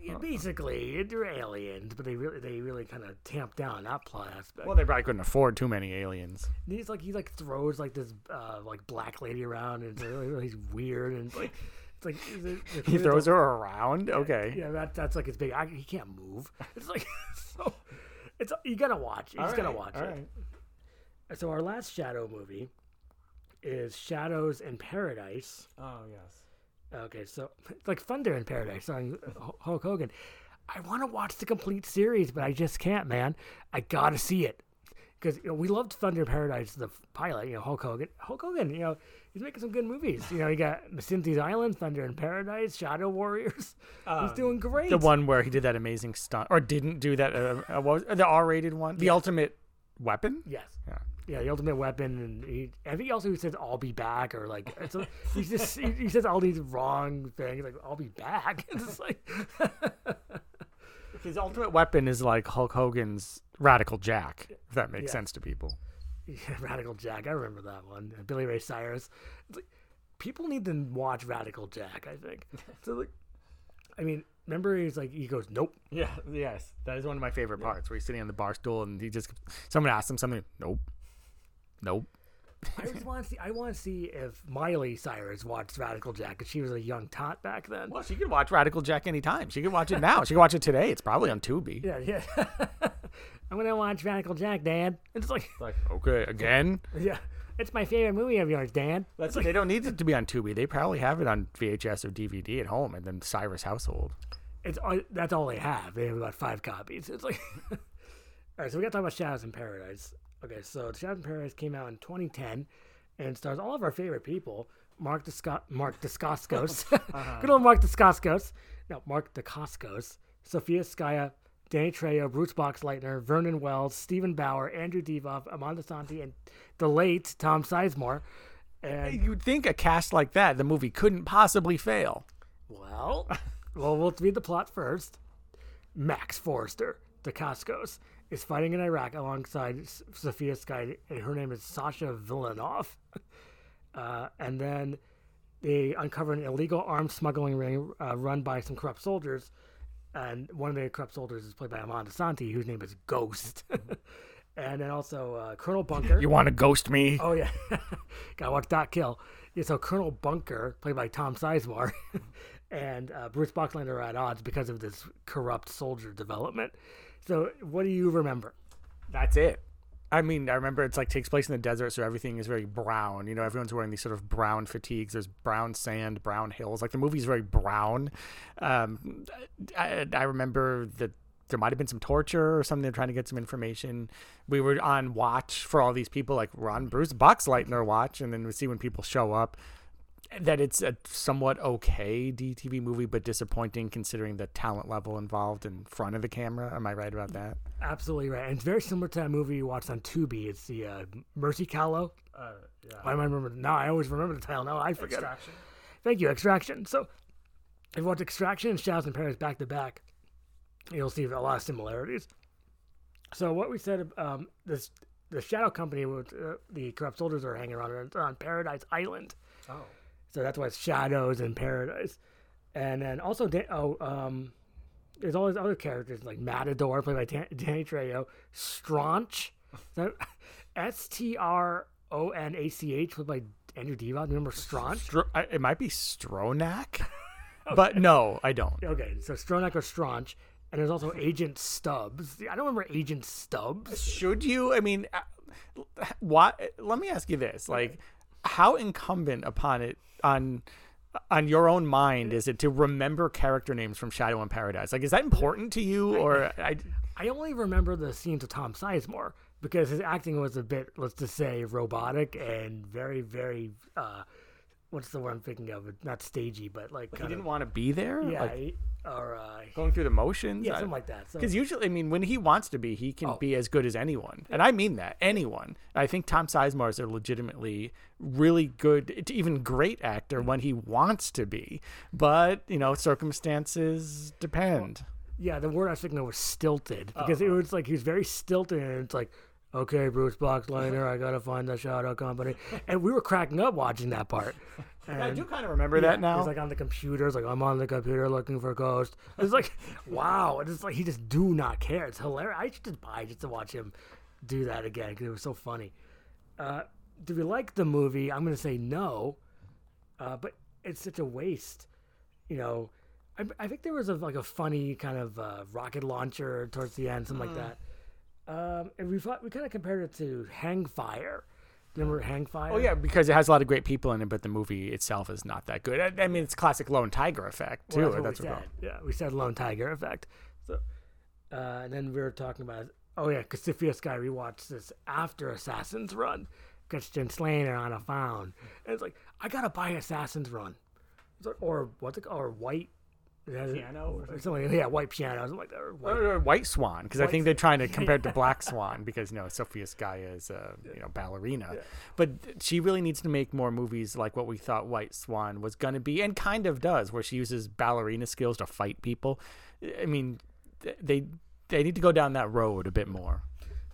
Yeah, basically, they're aliens, but they really they really kind of tamp down that plot aspect. Well, they probably couldn't afford too many aliens. he's like he like throws like this uh, like black lady around, and it's really, he's weird, and like like it, He throws her around. Okay. Yeah, that, that's like his big. I, he can't move. It's like so. It's you gotta watch. It. You just gotta watch it. So our last Shadow movie is Shadows in Paradise. Oh yes. Okay, so it's like Thunder in Paradise on Hulk Hogan. I want to watch the complete series, but I just can't, man. I gotta see it because you know, we loved Thunder Paradise, the pilot. You know, Hulk Hogan. Hulk Hogan. You know, he's making some good movies. You know, he got Cynthia's Island, Thunder in Paradise, Shadow Warriors. he's doing great. The one where he did that amazing stunt, or didn't do that. Uh, uh, what was the R-rated one? The Ultimate Weapon. Yes. Yeah. Yeah, the ultimate weapon, and he, I think he also says "I'll be back" or like it's a, he's just he, he says all these wrong things like "I'll be back." It's like His Ultimate Weapon is like Hulk Hogan's Radical Jack. If that makes Yeah. sense to people. Yeah, Radical Jack. I remember that one. Billy Ray Cyrus. It's like, people need to watch Radical Jack. I think. So like, I mean, remember he's like he goes, "Nope." Yeah. Yes. That is one of my favorite parts where he's sitting on the bar stool and he just someone asks him something. Nope. Nope. I just want to see. I want to see if Miley Cyrus watched Radical Jack because she was a young tot back then. Well, she could watch Radical Jack anytime. She could watch it now. She could watch it today. It's probably on Tubi. Yeah, yeah. I'm gonna watch Radical Jack, Dad. It's like, Like, okay, again. yeah, it's my favorite movie of yours, Dad. That's they don't need it to be on Tubi. They probably have it on VHS or DVD at home, and then Cyrus household. It's all, that's all they have. They have about five copies. It's like, all right. So we got to talk about Shadows in Paradise. Okay, so Shadows in Paradise came out in 2010, and stars all of our favorite people: Mark Disco- Mark Dacascos, uh-huh. good old Mark Dacascos, no, Mark Dacascos, Sophia Skaya, Danny Trejo, Bruce Boxleitner, Vernon Wells, Steven Bauer, Andrew Divoff, Amanda Santi, and the late Tom Sizemore. And You'd think a cast like that, the movie couldn't possibly fail. Well, well, we'll read the plot first. Max Forrester, Dacascos, is fighting in Iraq alongside Sophia Sky, and her name is Sasha Villanov. Uh, and then they uncover an illegal arms smuggling ring uh, run by some corrupt soldiers. And one of the corrupt soldiers is played by Amanda Santi, whose name is Ghost. and then also uh, Colonel Bunker. You want to ghost me? Oh yeah, gotta watch Dot Kill. Yeah, so Colonel Bunker, played by Tom Sizemore, and uh, Bruce Boxleitner are at odds because of this corrupt soldier development. So, what do you remember? That's it. I mean, I remember it's like takes place in the desert, so everything is very brown. You know, everyone's wearing these sort of brown fatigues. There's brown sand, brown hills. Like the movie's very brown. Um, I, I remember that there might have been some torture or something. They're trying to get some information. We were on watch for all these people. Like we're on Bruce Boxleitner watch, and then we see when people show up that it's a somewhat okay DTV movie, but disappointing considering the talent level involved in front of the camera. Am I right about that? Absolutely right. And it's very similar to that movie you watched on Tubi. It's the uh, Mercy Callow. Uh, yeah. I remember now. I always remember the title. Now I forget. it. Thank you, Extraction. So, if you watch Extraction and Shadows in Paris back to back, you'll see a lot of similarities. So, what we said, um, this the Shadow Company, with uh, the corrupt soldiers are hanging around on Paradise Island. Oh. So that's why it's Shadows and Paradise. And then also, Dan- oh, um, there's all these other characters like Matador, played by Dan- Danny Trejo, Straunch, S T R O N A C H, played by Andrew Divoff. Remember Straunch? Stro- I- it might be Stronach, but no, I don't. Okay, so Stronach or Straunch. And there's also Agent Stubbs. I don't remember Agent Stubbs. Should you? I mean, uh, what? Let me ask you this: like, how incumbent upon it on on your own mind is it to remember character names from Shadow and Paradise? Like, is that important to you, or I? I only remember the scenes with Tom Sizemore because his acting was a bit, let's just say, robotic and very, very. Uh, what's the word I'm thinking of? Not stagey, but like He didn't of. want to be there. Yeah, like, he- or uh, going through the motions. yeah, something like that. So Because usually, I mean, when he wants to be, he can Oh. be as good as anyone, and I mean that anyone. I think Tom Sizemore is a legitimately really good, even great actor when he wants to be, but you know, circumstances depend. Yeah, the word I was thinking of was stilted Oh, because it was like he was very stilted, and it's like, okay, Bruce Boxleitner, I gotta find the Shadow Company, and we were cracking up watching that part. And, I do kind of remember yeah, that now. He's like on the computer. It's like I'm on the computer looking for Ghost. It's like, wow. It's like he just do not care. It's hilarious. I should just buy just to watch him do that again because it was so funny. Uh, do we like the movie? I'm gonna say no, uh, but it's such a waste. You know, I, I think there was a, like a funny kind of uh, rocket launcher towards the end, something like that. Um, and we thought we kind of compared it to Hang Fire. Remember Hang Fire? Oh yeah, because it has a lot of great people in it, but the movie itself is not that good. I, I mean, it's classic Lone Tiger effect too. Well, that's what that's we what said. Yeah, we said Lone Tiger effect. So, uh, and then we were talking about oh yeah, because Sophia Sky rewatched this after Assassin's Run, Christian Slater on a phone, and it's like I gotta buy Assassin's Run, like- or what's it called, or White Piano or or something. Yeah, White Piano, something like that. Or white. Or White Swan, because I think they're trying to compare it to Black Swan, because you know Sophia Skaya is a you know ballerina, but she really needs to make more movies like what we thought White Swan was going to be, and kind of does, where she uses ballerina skills to fight people. I mean, they they need to go down that road a bit more.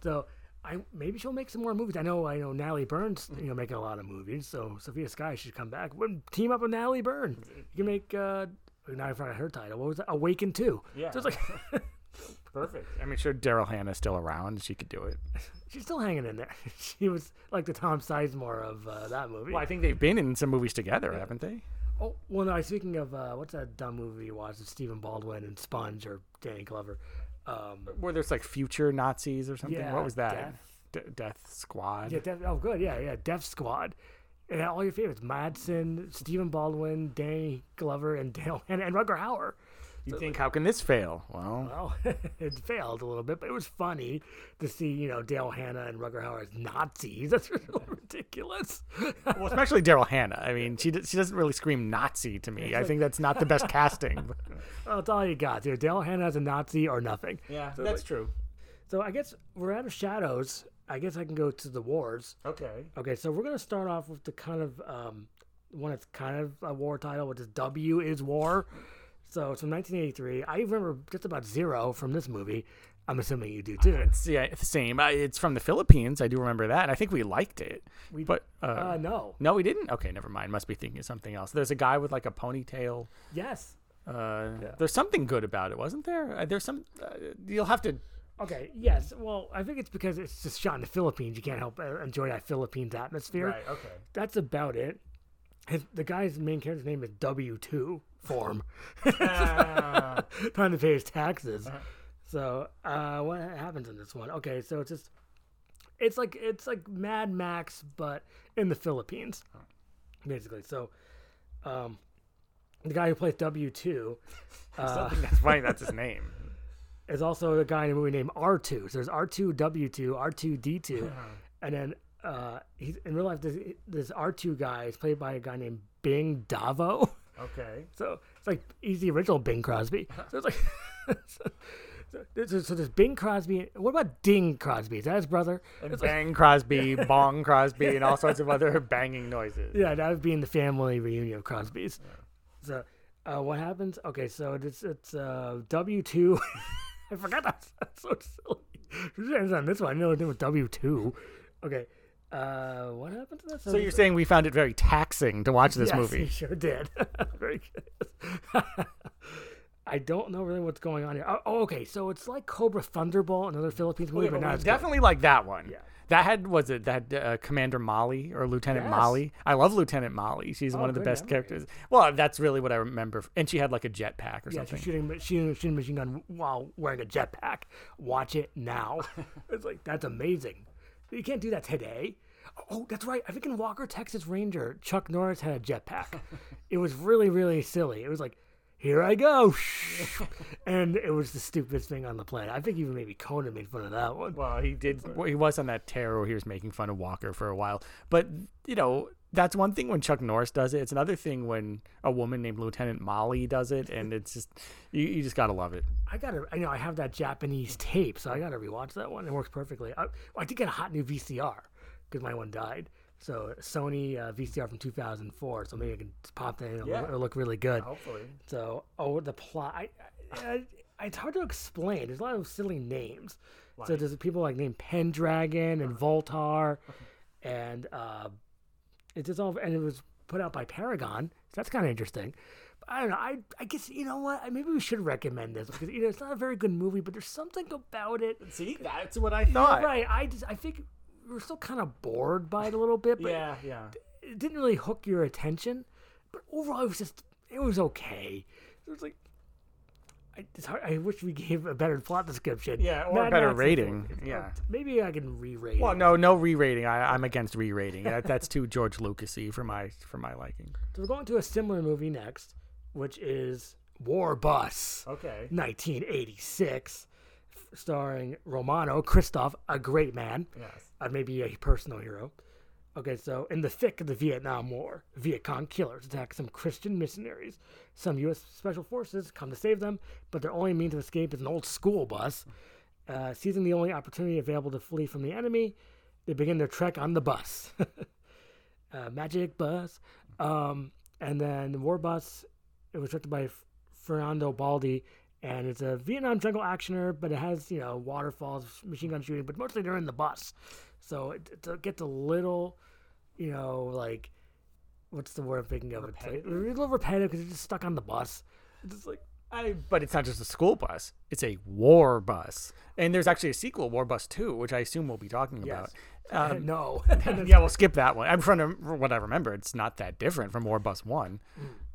So I maybe she'll make some more movies. I know I know Natalie Burn's, you know, making a lot of movies. So Sophia Sky should come back. Would team up with Natalie Burn. You can make uh now I forgot her title. What was that? Awaken two. Yeah. So it's like Perfect. I mean, sure, Daryl Hannah's still around; she could do it. she's still hanging in there. She was like the Tom Sizemore of uh, that movie. Well, I think they've been in some movies together, haven't they? Oh well, no. Speaking of uh, what's that dumb movie you watched with Stephen Baldwin and Sponge or Danny Glover? Um, Where there's like future Nazis or something. Yeah, what was that? Death. D- Death Squad. yeah, Def, oh good, yeah, yeah. Death Squad. And all your favorites: Madsen, Stephen Baldwin, Danny Glover, and Dale and, and Rutger Hauer. You think how can this fail? Well, Well, it failed a little bit, but it was funny to see, you know, Daryl Hannah and Rutger Hauer as Nazis. That's really ridiculous. well, especially Daryl Hannah. I mean, she she doesn't really scream Nazi to me. I think that's not the best casting. well, that's all you got. Either Daryl Hannah as a Nazi or nothing. Yeah, So, that's like- true. So I guess we're out of shadows. I guess I can go to the wars. Okay. Okay, so we're gonna start off with the kind of um, one that's kind of a war title, which is W is War. So it's from 1983. I remember just about zero from this movie. I'm assuming you do too. It's yeah, it's the same. Uh, It's from the Philippines. I do remember that, I think we liked it. We- but uh, Uh, no. no, we didn't. Okay, never mind. Must be thinking of something else. There's a guy with like a ponytail. Yes. Uh, There's something good about it, wasn't there? Uh, there's some. Uh, you'll have to. Okay. Yes. Well, I think it's because it's just shot in the Philippines. You can't help but enjoy that Philippines atmosphere. Right. Okay. That's about it. His, the guy's main character's name is W two form. Uh, Trying to pay his taxes. So uh, what happens in this one? Okay, so it's just it's like it's like Mad Max, but in the Philippines, basically. So um, the guy who plays W two. Uh, that's funny. That's his name. Is also a guy in a movie named R2. So there's R2, W2, R2, D2. And then uh, he's in real life, this, this R2 guy is played by a guy named Bing Davao. Okay. So it's like he's the original Bing Crosby. So it's like. so, so, so there's Bing Crosby. What about Ding Crosby? Is that his brother? And Bang Crosby, Bong Crosby, and all sorts of other banging noises. Yeah, that would be in the family reunion of Crosby's. So, uh, what happens? Okay, so it's it's uh, W two. I forgot that. That's so silly. It's on this one. I know it was W two. Okay, uh, what happened to that? So you're saying we found it very taxing to watch this yes, movie? You sure did. Very good. I don't know really what's going on here. Oh, oh, okay, so it's like Cobra Thunderball, another Philippines movie, but not as good. definitely like that one. Yeah. That had was it that uh, Commander Molly or Lieutenant Yes. Molly? I love Lieutenant Molly. She's one of the good best memory. characters. Well, that's really what I remember. And she had like a jetpack or something. Yeah, she's shooting, shooting, shooting machine gun while wearing a jetpack. Watch it now. it's like that's amazing. You can't do that today. Oh, that's right. I think in Walker Texas Ranger, Chuck Norris had a jetpack. it was really, really silly. It was like, here I go. and it was the stupidest thing on the planet. I think even maybe Conan made fun of that one. Well, he did. Well, he was on that tear where he was making fun of Walker for a while. But, you know, that's one thing when Chuck Norris does it. It's another thing when a woman named Lieutenant Molly does it. And it's just, you, you just got to love it. I gotta, you know I have that Japanese tape, so I gotta rewatch that one. It works perfectly. I, I did get a hot new VCR because my one died. So Sony uh, VCR from 2004. So maybe I can just pop that in. It'll, Yeah. it'll look really good. Hopefully. So, oh, the plot. I, I, I, it's hard to explain. There's a lot of silly names. So there's people like named Pendragon and Voltar, and uh, it's just all. And it was put out by Paragon. So that's kind of interesting. But I don't know. I I guess you know what? Maybe we should recommend this because you know it's not a very good movie, but there's something about it. See, that's what I thought. Right. I just I think were still kind of bored by it a little bit. But Yeah, yeah. it didn't really hook your attention, but overall it was just it was okay. It was like I, it's hard, I wish we gave a better plot description. Yeah, or a better rating, it's- uh, yeah. maybe I can re-rate. Well, it. no, no re-rating. I, I'm against re-rating. That, that's too George Lucasy for my for my liking. So we're going to a similar movie next, which is War Bus, Okay. 1986, f- starring Romano Kristoff, a great man. Yes. uh, maybe a personal hero. Okay, so in the thick of the Vietnam War, Viet Cong killers attack some Christian missionaries. Some U.S. Special Forces come to save them, but their only means of escape is an old school bus. Uh, seizing the only opportunity available to flee from the enemy, they begin their trek on the bus. uh, magic bus. Um, and then the War Bus, it was directed by Fernando Baldi, and it's a Vietnam jungle actioner, but it has, you know, waterfalls, machine gun shooting, but mostly they're in the bus. So it, it gets a little, you know, like, what's the word I'm thinking of? It's like, a little repetitive because it's just stuck on the bus. It's just like, I, but it's not just a school bus; it's a war bus, and there's actually a sequel, War Bus Two, which I assume we'll be talking Yes. about. Um, no. yeah, we'll skip that one. I'm trying to what I remember. It's not that different from War Bus One,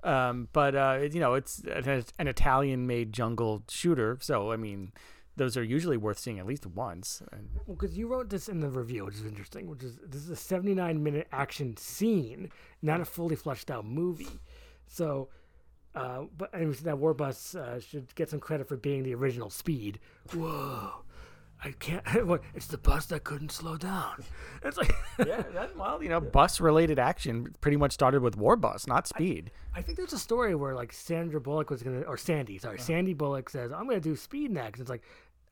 um, but uh, you know, it's an, an Italian-made jungle shooter. So I mean, those are usually worth seeing at least once. Well, because you wrote this in the review, which is interesting. Which is this is a 79 minute action scene, not a fully fleshed out movie. So, uh, but said that Warbus uh, should get some credit for being the original Speed. Whoa, I can't. it's the bus that couldn't slow down. It's like yeah, that, well, you know, bus-related action pretty much started with War Bus, not Speed. I think there's a story where like Sandra Bullock was gonna, or Sandy, sorry, uh-huh. Sandy Bullock says, "I'm gonna do Speed next." It's like.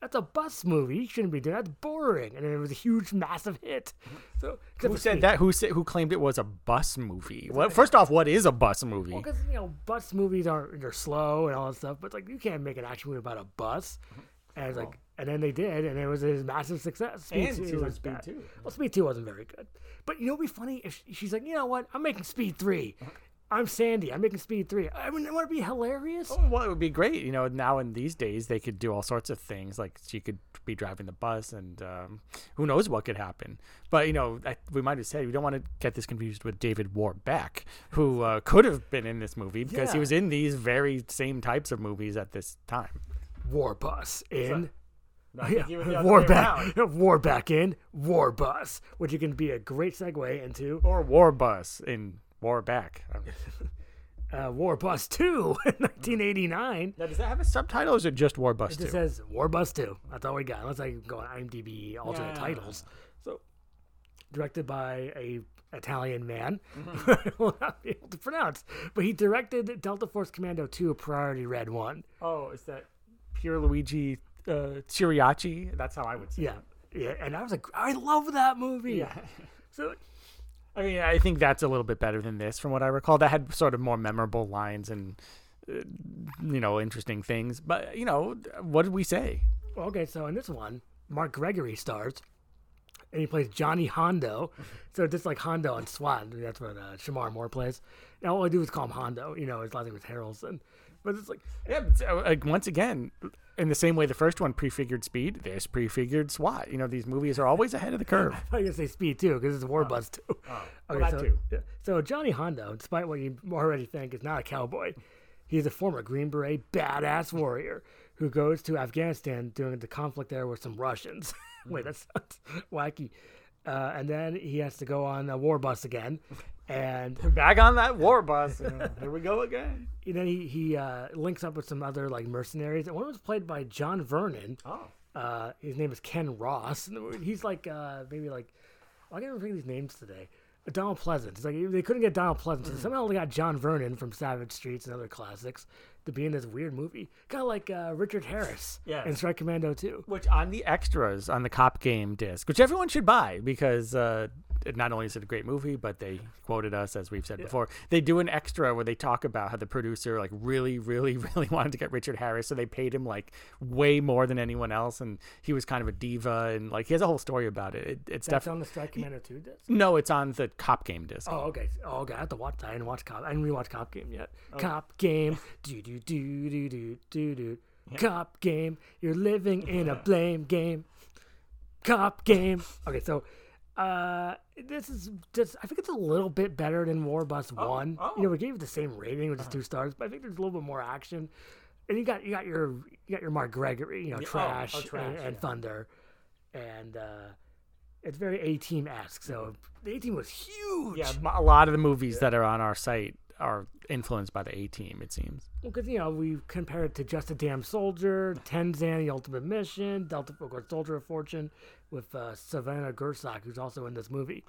That's a bus movie. You shouldn't be doing that. That's boring. And it was a huge, massive hit. Mm-hmm. So Who said that? Who said, who claimed it was a bus movie? Well, first off, what is a bus movie? Well, because you know, bus movies are they're slow and all that stuff, but like you can't make an action movie about a bus. Mm-hmm. And it's like, and then they did, and it was a massive success. Speed And two was Speed bad. two. Well, Speed two wasn't very good, but you know, what'd be funny if she's like, you know what, I'm making Speed three. I'm Sandy. I'm making Speed three. I mean, it would be hilarious. Oh, well, it would be great. You know, now in these days, they could do all sorts of things. Like she could be driving the bus, and um, who knows what could happen. But you know, I, we might have said we don't want to get this confused with David Warbeck, who uh, could have been in this movie because he was in these very same types of movies at this time. War bus in. Yeah, think he was the other war back, around. war back in, war bus, which you can be a great segue into or War Bus in Warbeck. uh, War Bus Two, in 1989. Now, does that have a subtitle, or is it just War Bus It Two? just says War Bus 2. That's all we got. Unless I go on IMDb alternate Yeah. titles. So, directed by a Italian man Mm-hmm. I will not be able to pronounce. But he directed Delta Force Commando 2, Priority Red 1. Oh, is that Pier Luigi uh, Ciriaci? That's how I would say. Yeah. Yeah. And I was like, I love that movie. Yeah. So, I mean, I think that's a little bit better than this, from what I recall. That had sort of more memorable lines and, uh, you know, interesting things. But you know, what did we say? well, okay. So, in this one, Mark Gregory stars. And he plays Johnny Hondo. So, just like Hondo and SWAT. That's what uh, Shemar Moore plays. And all I do is call him Hondo. You know, his last name was Harrelson. But it's like, Yeah, uh, like once again, in the same way the first one prefigured Speed, this prefigured SWAT. You know, these movies are always ahead of the curve. I gonna say Speed too because it's War Bus too. well, okay, that so, too. so Johnny Hondo, despite what you already think, is not a cowboy. He's a former Green Beret badass warrior who goes to Afghanistan during the conflict there with some Russians. Wait, that sounds wacky. uh, and then he has to go on a war bus again, and Back on that war bus. Here we go again. and then he he uh, links up with some other like mercenaries. And one was played by John Vernon. Oh. Uh, his name is Ken Ross. And he's like uh, maybe like I can't remember these names today. Donald Pleasence. It's like they couldn't get Donald Pleasence, so somehow they got John Vernon from Savage Streets and other classics to be in this weird movie, kind of like uh, Richard Harris Yes. in Strike Commando 2. Which on the extras on the Cop Game disc, which everyone should buy because uh, not only is it a great movie, but they quoted us as we've said before. They do an extra where they talk about how the producer like really, really, really wanted to get Richard Harris, so they paid him like way more than anyone else, and he was kind of a diva, and like he has a whole story about it. it it's That's definitely on the Strike Commando 2 disc. no, it's on the Cop Game disc. Oh, okay. Oh, okay. I have to watch. I didn't watch Cop. I didn't rewatch Cop Game yet. Cop Game. Do do do do do do do. Cop Game. You're living in a blame game. Cop Game. Okay, so uh, this is just. I think it's a little bit better than War Bus oh, One. oh. You know, we gave it the same rating, which is uh-huh. two stars, but I think there's a little bit more action. And you got you got your you got your Mark Gregory, you know, oh, trash, oh, Trash, and, and yeah. Thunder, and uh, it's very A Team esque. So mm-hmm. the A Team was huge. Yeah, a lot of the movies that are on our site are influenced by the A Team. It seems. Well, because you know we compare it to Just a Damn Soldier, uh-huh. Tenzan, The Ultimate Mission, Delta Force Soldier of Fortune, with uh, Savina Gersak, who's also in this movie.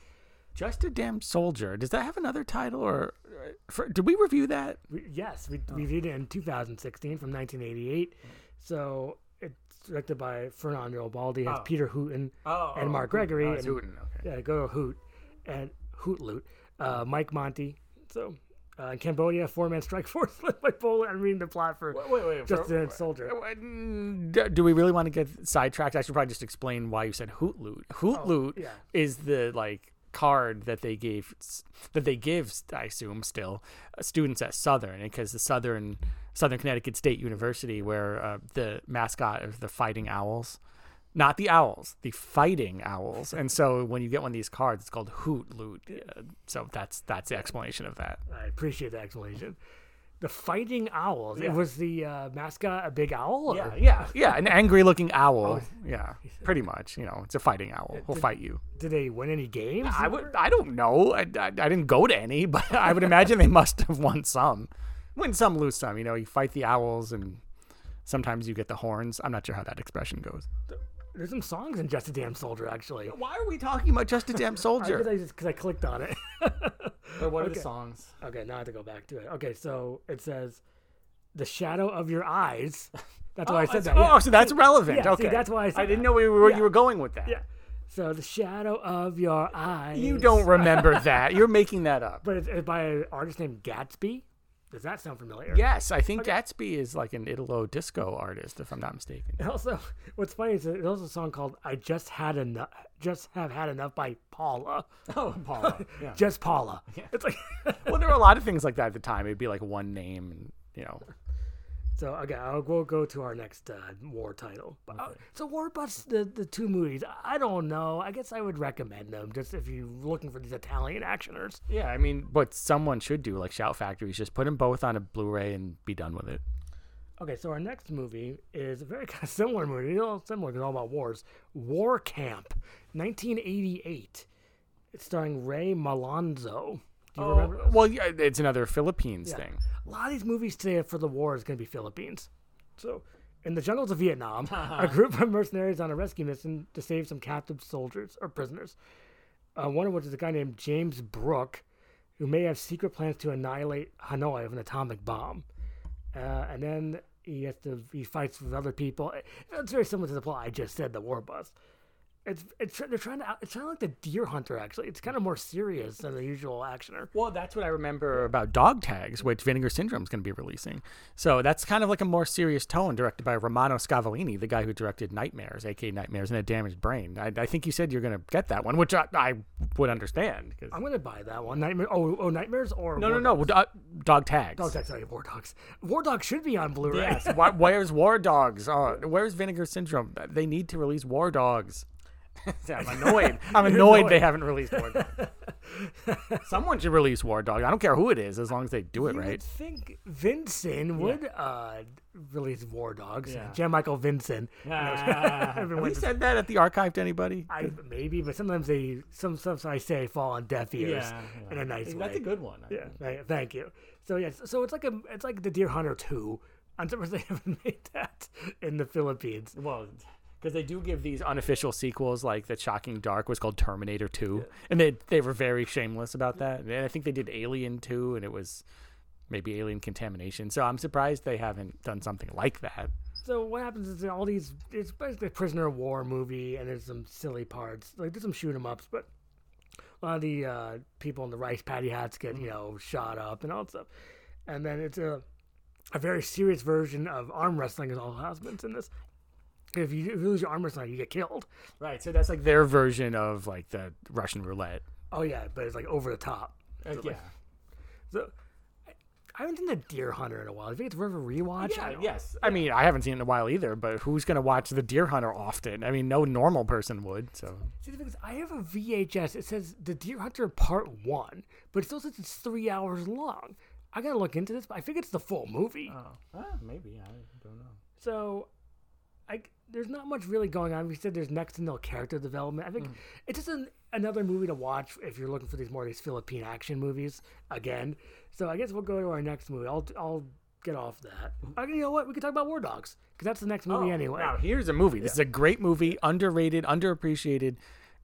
Just a damn soldier. Does that have another title, or uh, for, did we review that? We, yes, we we did it in 2016 from 1988. So it's directed by Fernando Baldi, has Oh. Peter Hooten Oh, and Mark Gregory, and Hooten. Okay. yeah, go to Hoot and Hoot Loot, uh, Mike Monty. So. Uh, in Cambodia, four-man strike force led by Poland. I'm reading the plot for Wait, wait, Just for- a Soldier. Do we really want to get sidetracked? I should probably just explain why you said Hoot Loot. Hoot Loot yeah. is the like card that they gave that they give, I assume, still uh, students at Southern, because the Southern Southern Connecticut State University, where uh, the mascot is the Fighting Owls. Not the owls, the fighting owls, and so when you get one of these cards, it's called Hoot Loot. So that's that's the explanation of that. I appreciate the explanation. The fighting owls. Yeah. It was the uh, mascot a big owl? Or? Yeah, yeah, yeah. An angry-looking owl. Yeah, pretty much. You know, it's a fighting owl. He'll fight you. Did they win any games? I would. I don't know. I, I, I didn't go to any, but I would imagine they must have won some. Win some, lose some. You know, you fight the owls, and sometimes you get the horns. I'm not sure how that expression goes. There's some songs in Just a Damn Soldier, actually. Why are we talking about just a damn soldier? Because I, I clicked on it. But what are Okay. the songs? okay, now I have to go back to it. Okay, so it says, The Shadow of Your Eyes. That's why I oh, said that. Oh, yeah. so that's relevant. yeah, see, okay, that's why I said I didn't that. know we were, Yeah. you were going with that. Yeah. So, The Shadow of Your Eyes. You don't remember that. You're making that up. But it's, it's by an artist named Gatsby. Does that sound familiar? Yes, I think Gatsby is like an Italo disco artist, if I'm not mistaken. And also, what's funny is there's also a song called "I Just Had Enough." Just have had enough by Paula. Oh, Paula. Yeah. Just Paula. It's like well, there were a lot of things like that at the time. It'd be like one name, and you know. So. Okay, I'll we'll go to our next uh, war title. But, uh, so War Bus, the the two movies. I don't know. I guess I would recommend them just if you're looking for these Italian actioners. Yeah, I mean, what someone should do, like Shout Factory, is just put them both on a Blu-ray and be done with it. Okay, so our next movie is a very kind of similar movie. You know, similar because all about wars. War Camp, 1988. It's starring Rey Malonzo. Do you remember? this? Well, yeah, it's another Philippines Yeah. thing. A lot of these movies today for the war is going to be Philippines. So, in the jungles of Vietnam, a group of mercenaries on a rescue mission to save some captive soldiers or prisoners. Uh, one of which is a guy named James Brooke, who may have secret plans to annihilate Hanoi with an atomic bomb. Uh, and then he has to he fights with other people. It's very similar to the plot I just said, the war bus. It's it's they're trying to it's kind of like the Deer Hunter actually. It's kind of more serious than the usual actioner. Well, that's what I remember about Dog Tags, which Vinegar Syndrome is going to be releasing. So that's kind of like a more serious tone, directed by Romano Scavolini, the guy who directed Nightmares, aka Nightmares and a Damaged Brain. I, I think you said you're going to get that one, which I, I would understand. 'cause- I'm gonna buy that one. Nightmare. Oh, oh, nightmares or no, War no, no, Dogs? Do- Dog Tags. Dog Tags. Sorry, War Dogs. War Dogs should be on Blu-ray. Yes. Why, where's War Dogs? Oh, where's Vinegar Syndrome? They need to release War Dogs. I'm annoyed. I'm annoyed they haven't released War Dogs. Someone should release War Dog. I don't care who it is, as long as they do it You right. think Vincent would uh, release War Dogs. Yeah. Jan Michael Vincent. I've you waiting- said that at the archive to anybody? I maybe, but sometimes they some stuff I say fall on deaf ears Yeah. in a nice That's way. That's a good one. I Yeah, think. thank you. So yes, so it's like a it's like the Deer Hunter two. I'm surprised they haven't made that in the Philippines. Well, because they do give these unofficial sequels, like the Shocking Dark was called Terminator Two, and they they were very shameless about that. And I think they did Alien Two, and it was maybe Alien Contamination. So I'm surprised they haven't done something like that. So what happens is all these it's basically a prisoner of war movie, and there's some silly parts like there's some shoot 'em ups, but a lot of the uh, people in the rice patty hats get you know shot up and all that stuff, and then it's a a very serious version of arm wrestling is all husbands in this. If you, if you lose your arm wrestling, you get killed. Right. So that's like their version of like the Russian roulette. Oh yeah, but it's like over the top. Uh, yeah. So I, I haven't seen the Deer Hunter in a while. You think it's worth a rewatch? Yeah, don't- yes. I mean, I haven't seen it in a while either, but who's going to watch The Deer Hunter often? I mean, no normal person would. So See, the thing is, I have a VHS. It says The Deer Hunter Part One, but it still says it's three hours long. I gotta look into this, but I think it's the full movie. oh, ah, maybe I don't know. So, I there's not much really going on. We said there's next to no character development. I think it's just an, another movie to watch if you're looking for these more of these Philippine action movies again. So I guess we'll go to our next movie. I'll I'll get off that. Okay, you know what? We can talk about War Dogs because that's the next movie anyway. Now here's a movie. This is a great movie, underrated, underappreciated,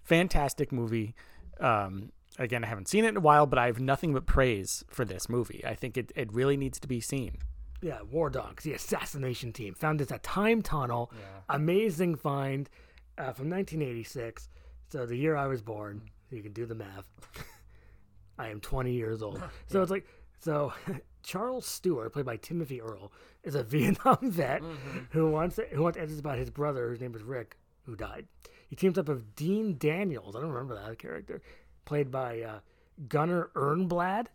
fantastic movie. Um, again, I haven't seen it in a while, but I have nothing but praise for this movie. I think it, it really needs to be seen. Yeah, War Dogs, the assassination team. Found this at Time Tunnel. Amazing find uh, from 1986. So the year I was born. You can do the math. I am 20 years old. So it's like, so Charles Stewart, played by Timothy Earl, is a Vietnam vet who wants to, who wants answers about his brother, whose name is Rick, who died. He teams up with Dean Daniels. I don't remember that character, played by uh, Gunnar Ernblad,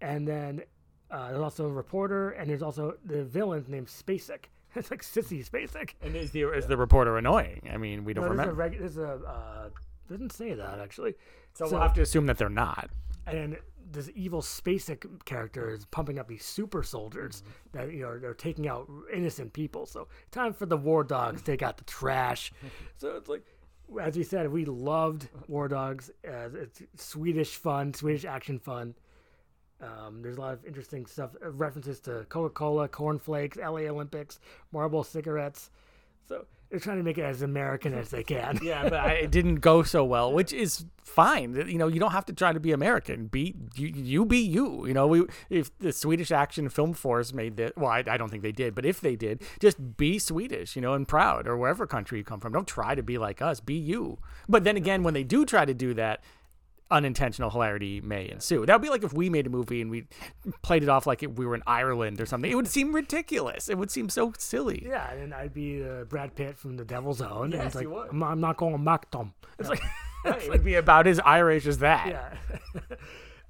and then uh, there's also a reporter, and there's also the villain named Spacek. It's like Sissy Spacek. And is the is the reporter annoying? I mean, we don't No, there's a, remember, reg- there's a uh, doesn't say that actually. so we'll have to assume that they're not. and this evil Spacek character is pumping up these super soldiers that you know they're taking out innocent people. So time for the war dogs take out the trash. so it's like, as we said, we loved War Dogs. Uh, it's Swedish fun, Swedish action fun. Um, there's a lot of interesting stuff, uh, references to Coca-Cola, cornflakes, LA Olympics, Marlboro cigarettes. So they're trying to make it as American as they can. Yeah, but I, it didn't go so well, which is fine. You know, you don't have to try to be American. Be you, you be you. You know, we if the Swedish Action Film Force made this, well, I, I don't think they did, but if they did, just be Swedish, you know, and proud, or wherever country you come from. Don't try to be like us. Be you. But then again, when they do try to do that. Unintentional hilarity may ensue. That would be like if we made a movie and we played it off like we were in Ireland or something. It would seem ridiculous. It would seem so silly. Yeah, and I'd be uh, Brad Pitt from The Devil's Own. and Yes, it's like, would. I'm, I'm not going back Tom. It's like, it would be about as Irish as that. yeah.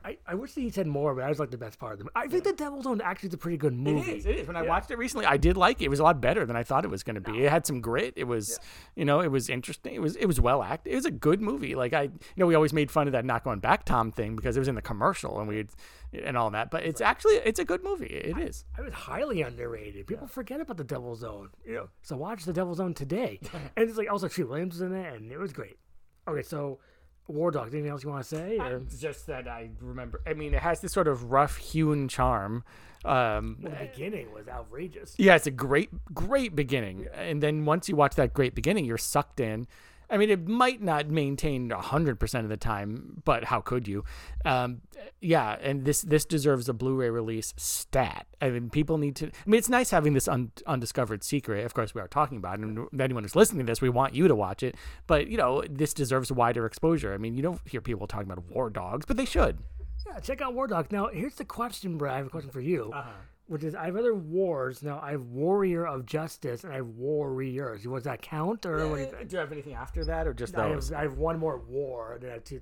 I, I wish that he said more, but that was like the best part of the movie. I think The Devil's Own actually is a pretty good movie. It is. It is. When I watched it recently, I did like it. It was a lot better than I thought it was going to be. It had some grit. It was, you know, it was interesting. It was it was well acted. It was a good movie. Like I, you know, we always made fun of that not going back Tom thing because it was in the commercial and we and all that. But it's actually it's a good movie. It is. I was highly underrated. People forget about The Devil's Own, you know. So watch The Devil's Own today. and it's like also Treat Williams was in it, and it was great. Okay, so War Dogs. Anything else you want to say? Or? It's just that I remember. I mean, it has this sort of rough hewn charm. Um, the beginning was outrageous. Yeah, it's a great, great beginning. And then once you watch that great beginning, you're sucked in. I mean, it might not maintain 100% of the time, but how could you? Um, yeah, and this this deserves a Blu-ray release stat. I mean, people need to. I mean, it's nice having this un, undiscovered secret. Of course, we are talking about it, and anyone who's listening to this, we want you to watch it. But you know, this deserves wider exposure. I mean, you don't hear people talking about war dogs, but they should. Yeah, check out War Dogs. Now, here's the question, Brad. I have a question for you. Which is, I have other wars. Now, I have Warrior of Justice and I have Warriors. Does that count? Or what do you think? Do you have anything after that, or just I those? have, I have one more war. And then I have two,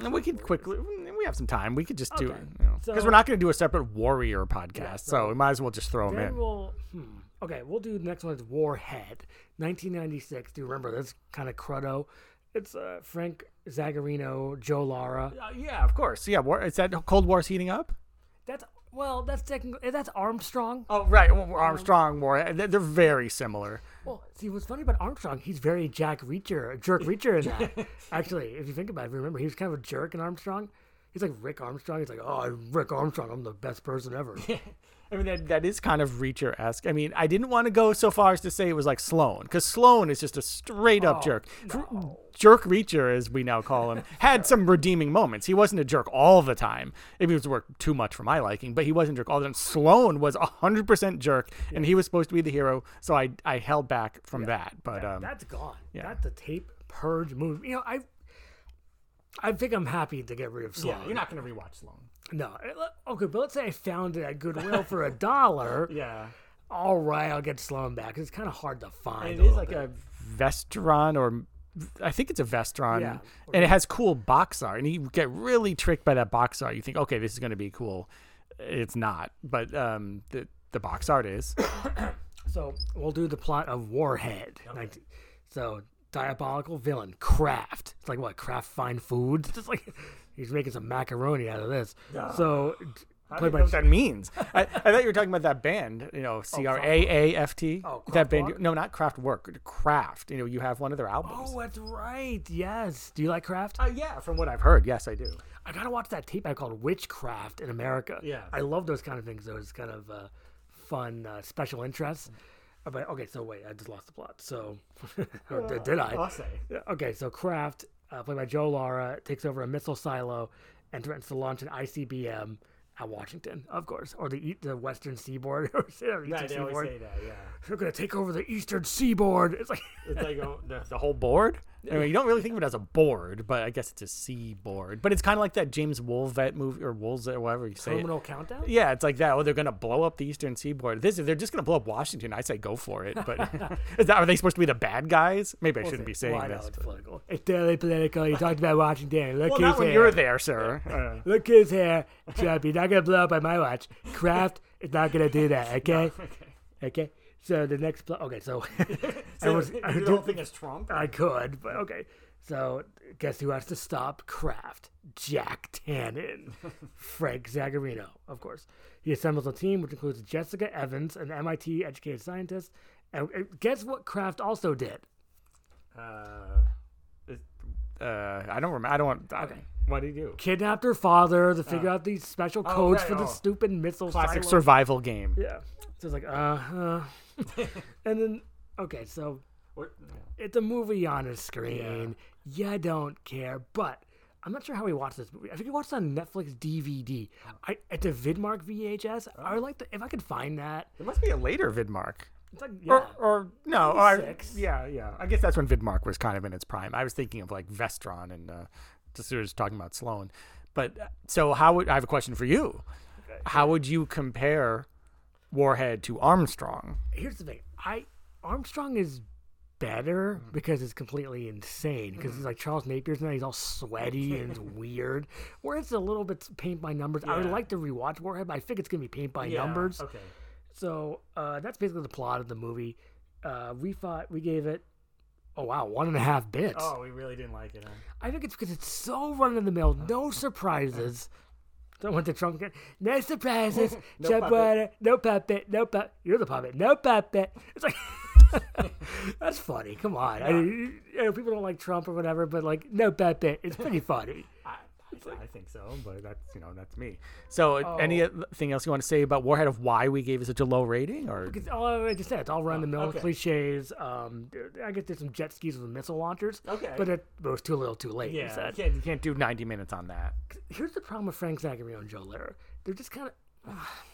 and we could quickly. We have some time. We could just do Okay. it because So- we're not going to do a separate warrior podcast, so we might as well just throw them in. we'll, hmm. Okay, we'll do the next one is Warhead, 1996. Do you remember this kind of crudo? It's uh, Frank Zagarino, Joe Lara. Uh, yeah, of course. Yeah, war, is that Cold War's heating up? That's well, that's technically eh, that's Armstrong. Oh, right. Well, um, Armstrong, more. Eh, they're they're very similar. Well, see, what's funny about Armstrong, he's very Jack Reacher, jerk Reacher in that. Actually, if you think about it, remember he was kind of a jerk in Armstrong. He's like Rick Armstrong. He's like, oh, I'm Rick Armstrong. I'm the best person ever. I mean, that, that is kind of Reacher esque. I mean, I didn't want to go so far as to say it was like Sloan, because Sloan is just a straight up Oh, jerk. no. Jerk Reacher, as we now call him, had some redeeming moments. He wasn't a jerk all the time. He was work too much for my liking, but he wasn't a jerk all the time. Sloan was 100% jerk, and he was supposed to be the hero, so I, I held back from that. But um, That's gone. yeah. That's the tape purge move. You know, I, I think I'm happy to get rid of Sloan. yeah, you're not going to rewatch Sloan. No, uh, okay, but let's say I found it at Goodwill for a dollar. Yeah. All right, I'll get Sloan back. It's kind of hard to find. It a is like bit. a Vestron or I think it's a Vestron, Yeah. and it has cool box art. And you get really tricked by that box art. You think, okay, this is going to be cool. It's not, but um, the the box art is. So we'll do the plot of Warhead. Like, so diabolical villain Kraft. It's like what Kraft Fine Foods. Just like he's making some macaroni out of this. So I don't know what that means. I, I thought you were talking about that band, you know, C R A A F T. Oh, that band. Kraftwerk? No, not Kraft Work. Kraft. You know, you have one of their albums. Oh, that's right. Yes. Do you like Kraft? Uh, yeah, from what I've heard, yes, I do. I gotta watch that tape I called Witchcraft in America. Yeah. I love those kind of things. Those kind of uh, fun uh, special interests. Uh, But okay, so wait, I just lost the plot. So or did, I? say. Okay, so Kraft, uh, played by Joe Lara, takes over a missile silo and threatens to launch an ICBM at Washington, of course, or the the Western Seaboard, or Eastern Seaboard. Always say that. Yeah. They're gonna take over the Eastern Seaboard. It's like It's like oh, the, the whole board. I mean, you don't really think of it as a board, but I guess it's a sea board. But it's kind of like that James Woolvet movie or Wolves or whatever you say. it. countdown. Yeah, it's like that. Oh, they're gonna blow up the Eastern Seaboard. This if they're just gonna blow up Washington. I say go for it. But is that are they supposed to be the bad guys? Maybe I shouldn't be saying Well, know this. it's political. It's totally political. You talked about Washington. Look well, not when hair. you're there, sir. Uh, Look his hair. Trump, you're not gonna blow up by my watch. Kraft is not gonna do that. Okay. Okay. So the next. Pl- okay. So. I was. I, the whole thing is Trump. I could, but okay. So guess who has to stop Kraft? Jack Tannen, Frank Zagarino, of course. He assembles a team which includes Jessica Evans, an MIT educated scientist. And guess what Kraft also did? Uh, uh, I don't remember. I don't want. I, Okay. What did he do? Kidnapped her father to figure out these special Oh, codes right, for the oh. stupid missile Classic silo. survival game. Yeah. So it's like, uh huh. and then, okay, so What- it's a movie on a screen. Yeah. You don't care, but I'm not sure how we watched this movie. I think we watched it on Netflix DVD. I it's a Vidmark VHS. I would like to if I could find that. It must be a later Vidmark. It's like yeah. Or, or no, or, yeah, yeah. I guess that's when Vidmark was kind of in its prime. I was thinking of like Vestron and uh, just we were just talking about Sloan. But uh, so how would I have a question for you? How would you compare Warhead to Armstrong? Here's the thing. I Armstrong is better because it's completely insane. Because it's like Charles Napier's now. He's all sweaty and it's weird. Where it's a little bit paint by numbers. I would Yeah. like to rewatch Warhead, but I think it's gonna be paint by numbers. Okay. So uh, that's basically the plot of the movie. Uh, we thought we gave it, oh wow, one and a half bits. Oh, we really didn't like it. Huh? I think it's because it's so run of the mill, no surprises. Don't want the Trump again. No surprises. No puppet. water. No puppet. No puppet. You're the puppet. No puppet. It's like that's funny. Come on. I, you know, people don't like Trump or whatever, but like no puppet. It's pretty funny. I, I think so, but that's you know that's me. So, anything else you want to say about Warhead of why we gave it such a low rating, or Because all like I said, it's all run the mill okay. cliches. Um, I guess there's some jet skis with missile launchers. Okay. But it, it was too little, too late. you yeah, you can't, you can't do ninety minutes on that. Here's the problem with Frank Zagarino and Joe Lara. They're just kind of.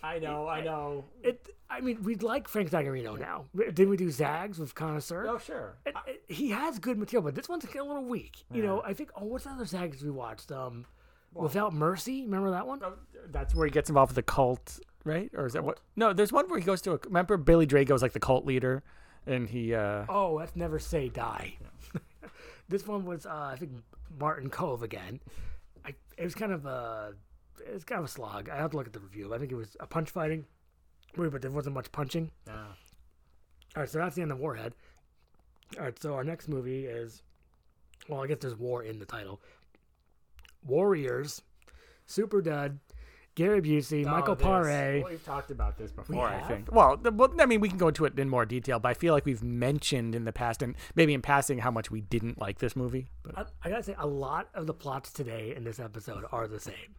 I know, I know. It. I mean, we like Frank Zagarino now. Didn't we do Zags with Connoisseur? Oh, sure. It- it- he has good material, but this one's a little weak. You know, I think. Oh, what's the other Zags we watched? Um, Without Mercy. Remember that one? That's where he gets involved with the cult, right? Or is that what? No, there's one where he goes to a. Remember, Billy Drago's like the cult leader, and he. uh Oh, that's Never Say Die. this one was, uh, I think, Martin Kove again. I, it was kind of a, it was kind of a slog. I have to look at the review. I think it was a punch fighting movie, but there wasn't much punching. All right, so that's the end of Warhead. All right, so our next movie is well, I guess there's war in the title. Warriors, Super Dud, Gary Busey, oh, Michael Paré. We've talked about this before, I think. Well, the, well, I mean, we can go into it in more detail, but I feel like we've mentioned in the past, and maybe in passing, how much we didn't like this movie. But I, I gotta say, a lot of the plots today in this episode are the same.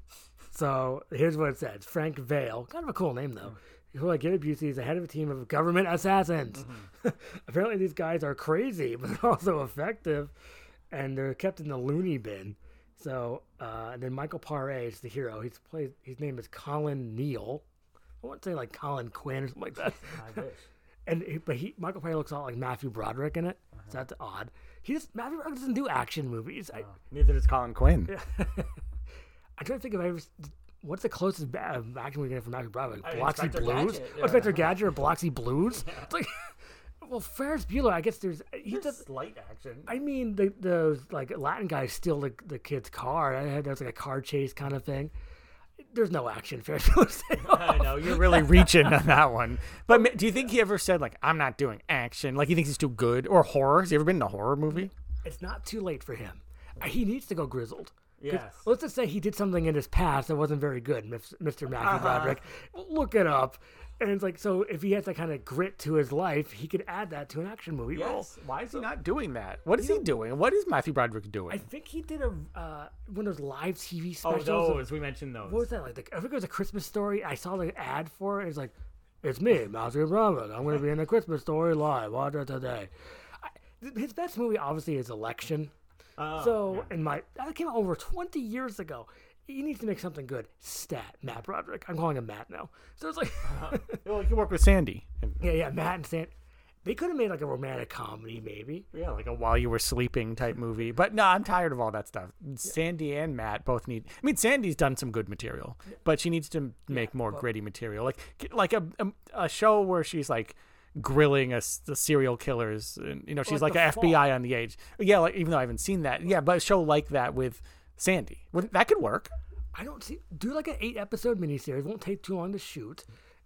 So here's what it says: Frank Vale, kind of a cool name though. Who like Gary Busey is the head of a team of government assassins. Mm-hmm. Apparently, these guys are crazy, but they're also effective, and they're kept in the loony bin. So, uh, and then Michael Paré is the hero. He's played. His name is Colin Neal. I won't say like Colin Quinn or something like that. I wish. And he, but he Michael Paré looks a lot like Matthew Broderick in it. So that's odd. He just Matthew Broderick doesn't do action movies. I, Neither does Colin Quinn. I'm trying to think of ever. What's the closest ba- uh, action we get from Matthew Broderick? I Inspector Blues? Gadget, Oh, Inspector Gadget or Biloxi Blues? It's like, well, Ferris Bueller. I guess there's he does. Slight action. I mean, the those like Latin guys steal the, the kid's car. I had there's like a car chase kind of thing. There's no action. Ferris Bueller's I know you're really reaching on that one. But do you think he ever said like I'm not doing action? Like he thinks he's too good or horror? Has he ever been in a horror movie? It's not too late for him. Uh, He needs to go grizzled. Yes. Let's just say he did something in his past that wasn't very good, Mr. Mr. Matthew Uh-huh. Broderick. Look it up. And it's like, so if he has that kind of grit to his life, he could add that to an action movie role. Why is he not doing that? What is he doing? What is Matthew Broderick doing? I think he did a uh, one of those live TV specials. oh, specials. those. We mentioned those. What was that like? The, I think it was a Christmas story. I saw the ad for it. It's like, it's me, Matthew Broderick. I'm going to be in a Christmas story live. Watch it today. I, his best movie, obviously, is Election. Oh, so, in my that came out over 20 years ago. He needs to make something good. Stat, Matt Broderick. I'm calling him Matt now. So it's like, uh-huh. well, he can work with Sandy. Yeah, yeah, Matt and Stan. They could have made like a romantic comedy, maybe. yeah, like a while you were sleeping type movie. But no, I'm tired of all that stuff. Sandy and Matt both need. I mean, Sandy's done some good material, but she needs to make more gritty material, like like a, a a show where she's like grilling us the serial killers and you know she's Like like, The a FBI on the edge. Yeah, like even though I haven't seen that. Yeah, but a show like that with Sandy, Wouldn't- that could work. I don't see do like an eight episode miniseries. Won't take too long to shoot,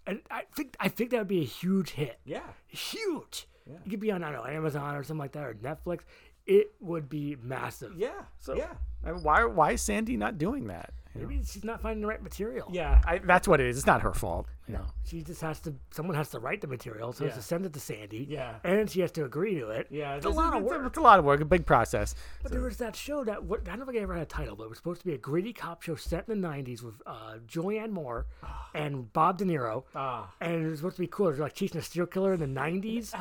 and I think I think that would be a huge hit. Yeah. huge. It could be on I don't know Amazon or something like that or Netflix. It would be massive. Yeah. So- yeah. I mean, why why is Sandy not doing that? You know? Maybe she's not finding the right material. Yeah, I, that's what it is. It's not her fault. You know. She just has to. Someone has to write the material, so Yeah. Has to send it to Sandy. Yeah. and she has to agree to it. Yeah, it's a lot of it's, work. It's a lot of work, a big process. But there was that show that I don't think I ever had a title, but it was supposed to be a gritty cop show set in the '90s with uh, Julianne Moore and Bob De Niro, Ah. and it was supposed to be cool. It was like chasing a serial killer in the '90s.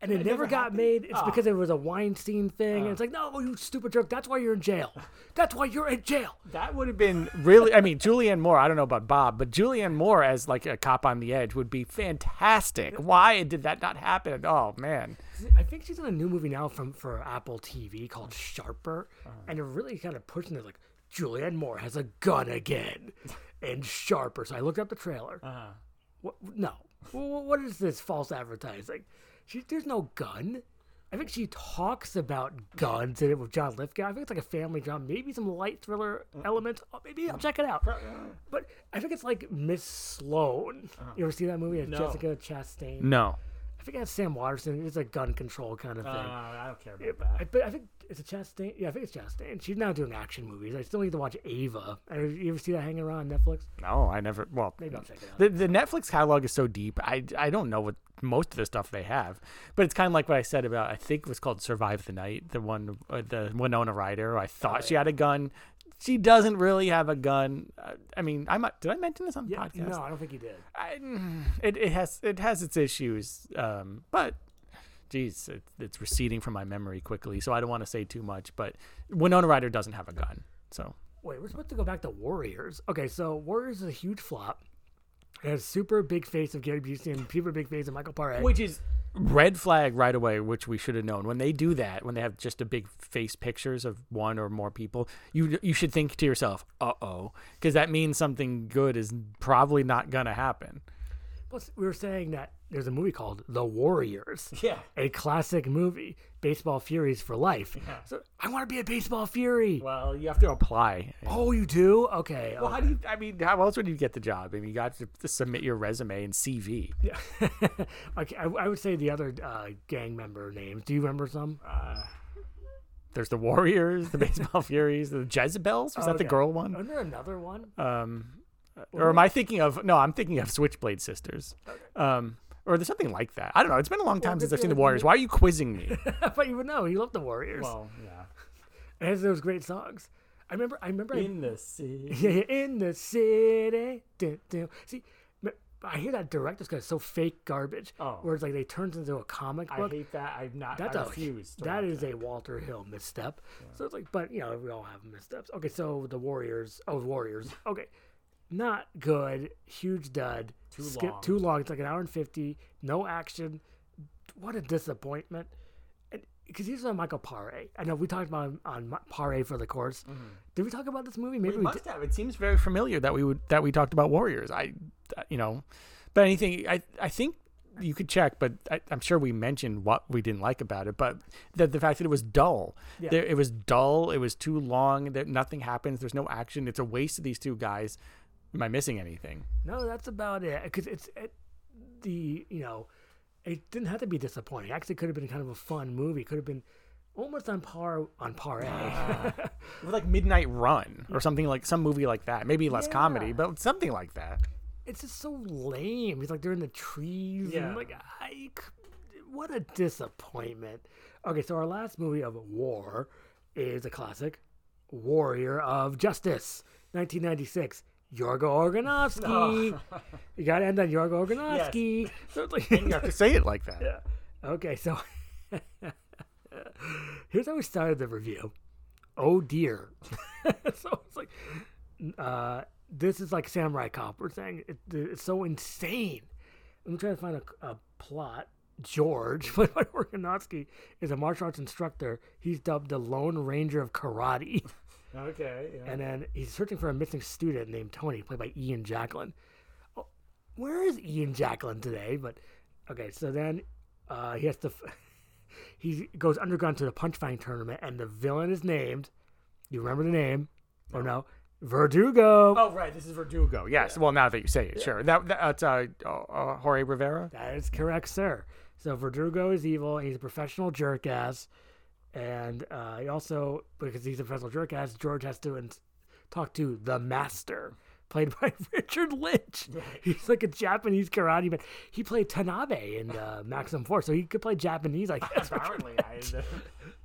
And it, It never never got happened? made. It's Ah. because it was a Weinstein thing. And it's like, no, you stupid jerk. That's why you're in jail. That's why you're in jail. That would have been really. I mean, Julianne Moore. I don't know about Bob, but Julianne Moore as like a cop on the edge would be fantastic. Why did that not happen? Oh man. I think she's in a new movie now from for Apple TV called Sharper, and they're really kind of pushing it like Julianne Moore has a gun again, and Sharper. So I looked up the trailer. Uh-huh. What, no, what is this false advertising? She, there's no gun. I think she talks about guns in it with John Lithgow. I think it's like a family drama, maybe some light thriller elements. Oh, maybe I'll check it out. But I think it's like Miss Sloane. Uh-huh. You ever see that movie? It's No. Jessica Chastain. No. I think that's Sam Waterston. It's a gun control kind of thing. I don't care Yeah, about I, but I think it's a Chastain. Yeah, I think it's Chastain. She's now doing action movies. I still need to watch Ava. Uh, You ever see that hanging around on Netflix? No, I never. Well, Maybe I'll check it out. the the Netflix catalog is so deep. I I don't know what most of the stuff they have, but it's kind of like what I said about. I think it was called Survive the Night. The one, uh, the Winona Ryder. I thought she had a gun. She doesn't really have a gun. Uh, I mean, I might. Did I mention this on the Yeah, podcast? no, I don't think he did. I, it, it has it has its issues, um, but geez, it, it's receding from my memory quickly, so I don't want to say too much. But Winona Ryder doesn't have a gun, so Wait, we're supposed to go back to Warriors. Okay, so Warriors is a huge flop. It has super big face of Gary Busey and super big face of Michael Paré. which is red flag right away, which we should have known. When they do that, when they have just a big face pictures of one or more people, you you should think to yourself, "Uh oh," because that means something good is probably not gonna happen. Plus, we were saying that there's a movie called The Warriors. Yeah. A classic movie, baseball furies for life. So I want to be a baseball fury. Well, you have to apply. Oh, you do? Okay. Well, how do you? I mean, how else would you get the job? I mean, you got to, to submit your resume and CV. Yeah. okay, I, I would say the other uh, gang member names. Do you remember some? Uh, there's the Warriors, the Baseball Furies, the Jezebels. Was that the girl one? Isn't there another one? Um, or am I thinking of? No, I'm thinking of Switchblade Sisters. Um, or there's something like that. I don't know. It's been a long time Well, since I've seen the Warriors. Why are you quizzing me? but you would know. You love the Warriors. Well, yeah. It has those great songs. I remember. I remember. I- In the city. Yeah, yeah, in the city. Dun, dun. See, I hear that director's because it's so fake garbage. Oh. Where it's like they turned into a comic book. I hate that. I'm not. That's a that is a Walter Hill misstep. So it's like, but you know, we all have missteps. Okay, so the Warriors. Oh, Warriors. Okay, not good. Huge dud. Too Skip long. too long. It's like an hour and fifty. No action. What a disappointment. Because he's on Michael Paré. I know we talked about him on Paré for the course. Did we talk about this movie? Maybe We we, must did. have. It seems very familiar that we would that we talked about Warriors. I, uh, you know, but anything. I I think you could check, but I, I'm sure we mentioned what we didn't like about it. But the the fact that it was dull. Yeah. There, it was dull. It was too long. That nothing happens. There's no action. It's a waste of these two guys. Am I missing anything? No, that's about it. Because it's it, the you know, it didn't have to be disappointing. Actually, could have been kind of a fun movie. Could have been almost on par on par A. Ah. It was like Midnight Run or something like some movie like that. Maybe less comedy, but something like that. it's just so lame. It's like they're in the trees. Yeah. And like, I, what a disappointment. Okay, so our last movie of war is a classic, Warrior of Justice, 1996. Yorgo Organovsky. You got to end on Yorgo Organovsky. So like, You have to say it like that. Yeah. Okay, so here's how we started the review. Oh dear. so it's like, uh, this is like Samurai Cop. We're saying it, it's so insane. I'm trying to find a, a plot. George, played by Organovsky, is a martial arts instructor. He's dubbed the Lone Ranger of Karate. Okay. And then he's searching for a missing student named Tony, played by Ian Jacklin. Oh, where is Ian Jacklin today? But okay, so then uh, he has to. F- he goes underground to the punch fighting tournament, and the villain is named. You remember the name? Or no? Verdugo. Oh right, this is Verdugo. Yes. Well, now that you say it, sure. That that's uh, uh, uh, Jorge Rivera. That is correct, sir. So Verdugo is evil, and he's a professional jerk ass. And uh, he also, because he's a professional jerk ass, George has to in- talk to the master, played by Richard Lynch. He's like a Japanese karate man. He played Tanabe in uh, Maximum Force, so he could play Japanese, guess. Apparently,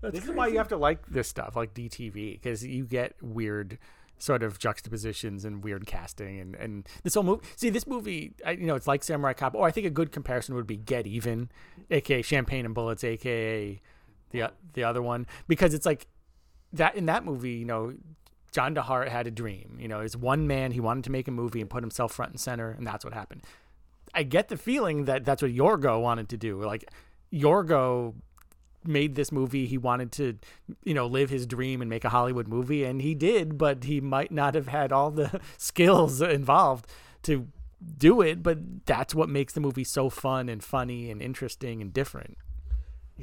this is why you have to like this stuff, like DTV, because you get weird sort of juxtapositions and weird casting and, and this whole movie. See, this movie, I, you know, it's like Samurai Cop. Or I think a good comparison would be Get Even, aka Champagne and Bullets, aka the the other one, because it's like that in that movie, you know. John DeHart had a dream. You know, as one man, he wanted to make a movie and put himself front and center, and that's what happened. I get the feeling that that's what Yorgo wanted to do. Like Yorgo made this movie. He wanted to, you know, live his dream and make a Hollywood movie, and he did. But he might not have had all the skills involved to do it. But that's what makes the movie so fun and funny and interesting and different.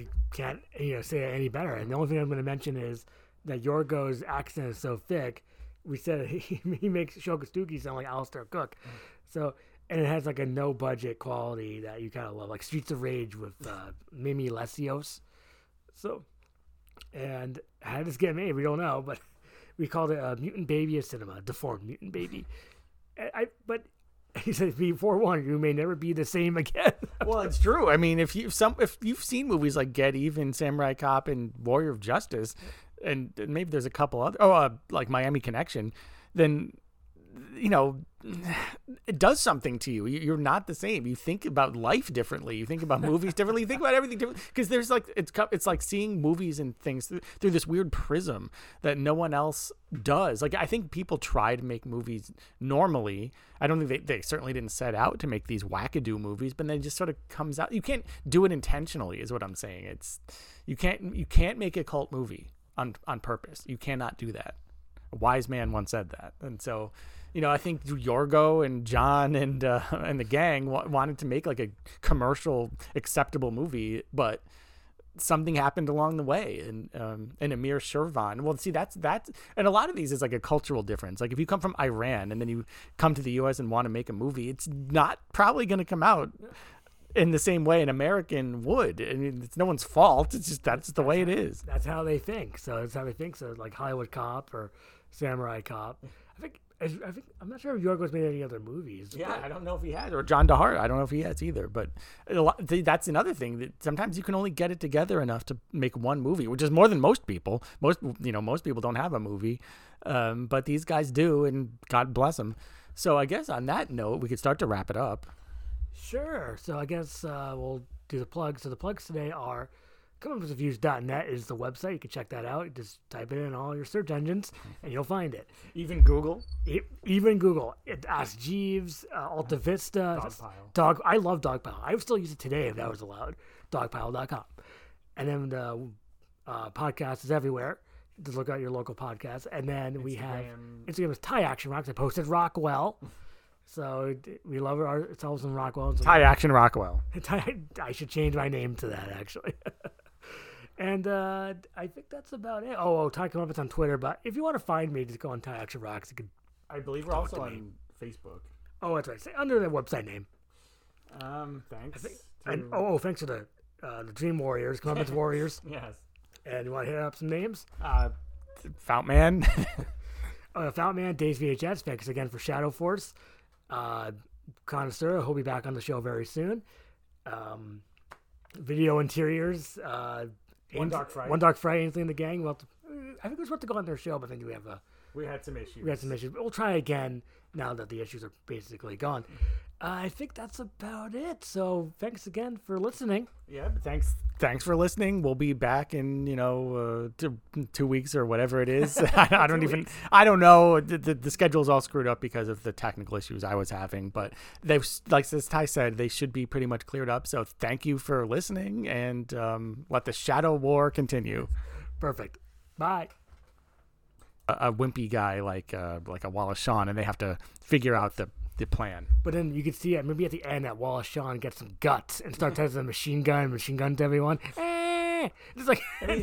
You can't you know say it any better. And the only thing I'm going to mention is that Yorgo's accent is so thick. We said he, he makes Sho Kosugi sound like Alistair Cooke. So and it has like a no budget quality that you kind of love, like Streets of Rage with uh, Mimi Lesseos. So and how did this get made? We don't know, but we called it a mutant baby of cinema, deformed mutant baby. I, I but. He said, "Be forewarned, you may never be the same again." Well, it's true. I mean, if you some if you've seen movies like Get Even, Samurai Cop, and Warrior of Justice, and maybe there's a couple other, oh, uh, like Miami Connection, then you know it does something to you. You- You're not the same. You think about life differently. You think about movies differently. You think about everything differently because there's like it's it's like seeing movies and things through, through this weird prism that no one else does. Like I think people try to make movies normally. I don't think they, they certainly didn't set out to make these wackadoo movies, but then it just sort of comes out. You can't do it intentionally, is what I'm saying. It's you can't you can't make a cult movie on on purpose. You cannot do that. A wise man once said that, and so you know I think Yorgo and John and uh, and the gang wa- wanted to make like a commercial acceptable movie, but something happened along the way and um and Amir Shervan. Well, see that's that's and a lot of these is like a cultural difference. Like if you come from Iran and then you come to the US and want to make a movie, it's not probably going to come out in the same way an American would. I mean, it's no one's fault. It's just that's the way it is. That's how they think. So that's how they think. So like Hollywood Cop or Samurai Cop. I think. I think I'm not sure if Yorgos made any other movies. Yeah, I don't know if he has, or John DeHart. I don't know if he has either. But a lot, that's another thing that sometimes you can only get it together enough to make one movie, which is more than most people. Most you know, most people don't have a movie, um, but these guys do, and God bless them. So I guess on that note, we could start to wrap it up. Sure. So I guess uh, we'll do the plugs. So the plugs today are comeuppancereviews.net is the website. You can check that out. Just type it in all your search engines and you'll find it. Even Google. E- even Google. It, Ask Jeeves, uh, Alta Vista. Dogpile. Dog. I love Dogpile. I would still use it today if that was allowed. Dogpile.com. And then the uh, podcast is everywhere. Just look at your local podcast. And then we have Instagram. Instagram is Ty Action Rocks. I posted Rockwell. So we love ourselves in Rockwell. High Action Rockwell. I should change my name to that actually. and uh, I think that's about it. Oh, oh, Ty Columbus on Twitter. But if you want to find me, just go on Ty Action Rocks. You can. I believe we're also on Facebook. Oh, that's right. Say under the website name. Um, thanks. And oh, oh, thanks to the uh, the Dream Warriors, Columbus Warriors. yes. And you want to hit up some names? Uh, Fountain Uh, Fountain Man, Days VHS. Thanks again for Shadow Force. Uh, Connoisseur, he'll be back on the show very soon. Um, video Interiors. Uh, One Dark Friday. One Dark Friday, Ainsley in the Gang. Well, I think we were supposed to go on their show, but then we have a we had some issues. we had some issues. But We'll try again now that the issues are basically gone. I think that's about it. So thanks again for listening. Yeah, thanks. Thanks for listening. We'll be back in you know uh, two, two weeks or whatever it is. I, I don't even. I don't know. The, the, the schedule's all screwed up because of the technical issues I was having. But they've, like as Ty said, they should be pretty much cleared up. So thank you for listening, and um, let the shadow war continue. Perfect. Bye. A, a wimpy guy like uh, like a Wallace Shawn, and they have to figure out the the plan. But then you can see it maybe at the end that Wallace Shawn gets some guts and starts has a machine gun, machine gun to everyone. Eh, just like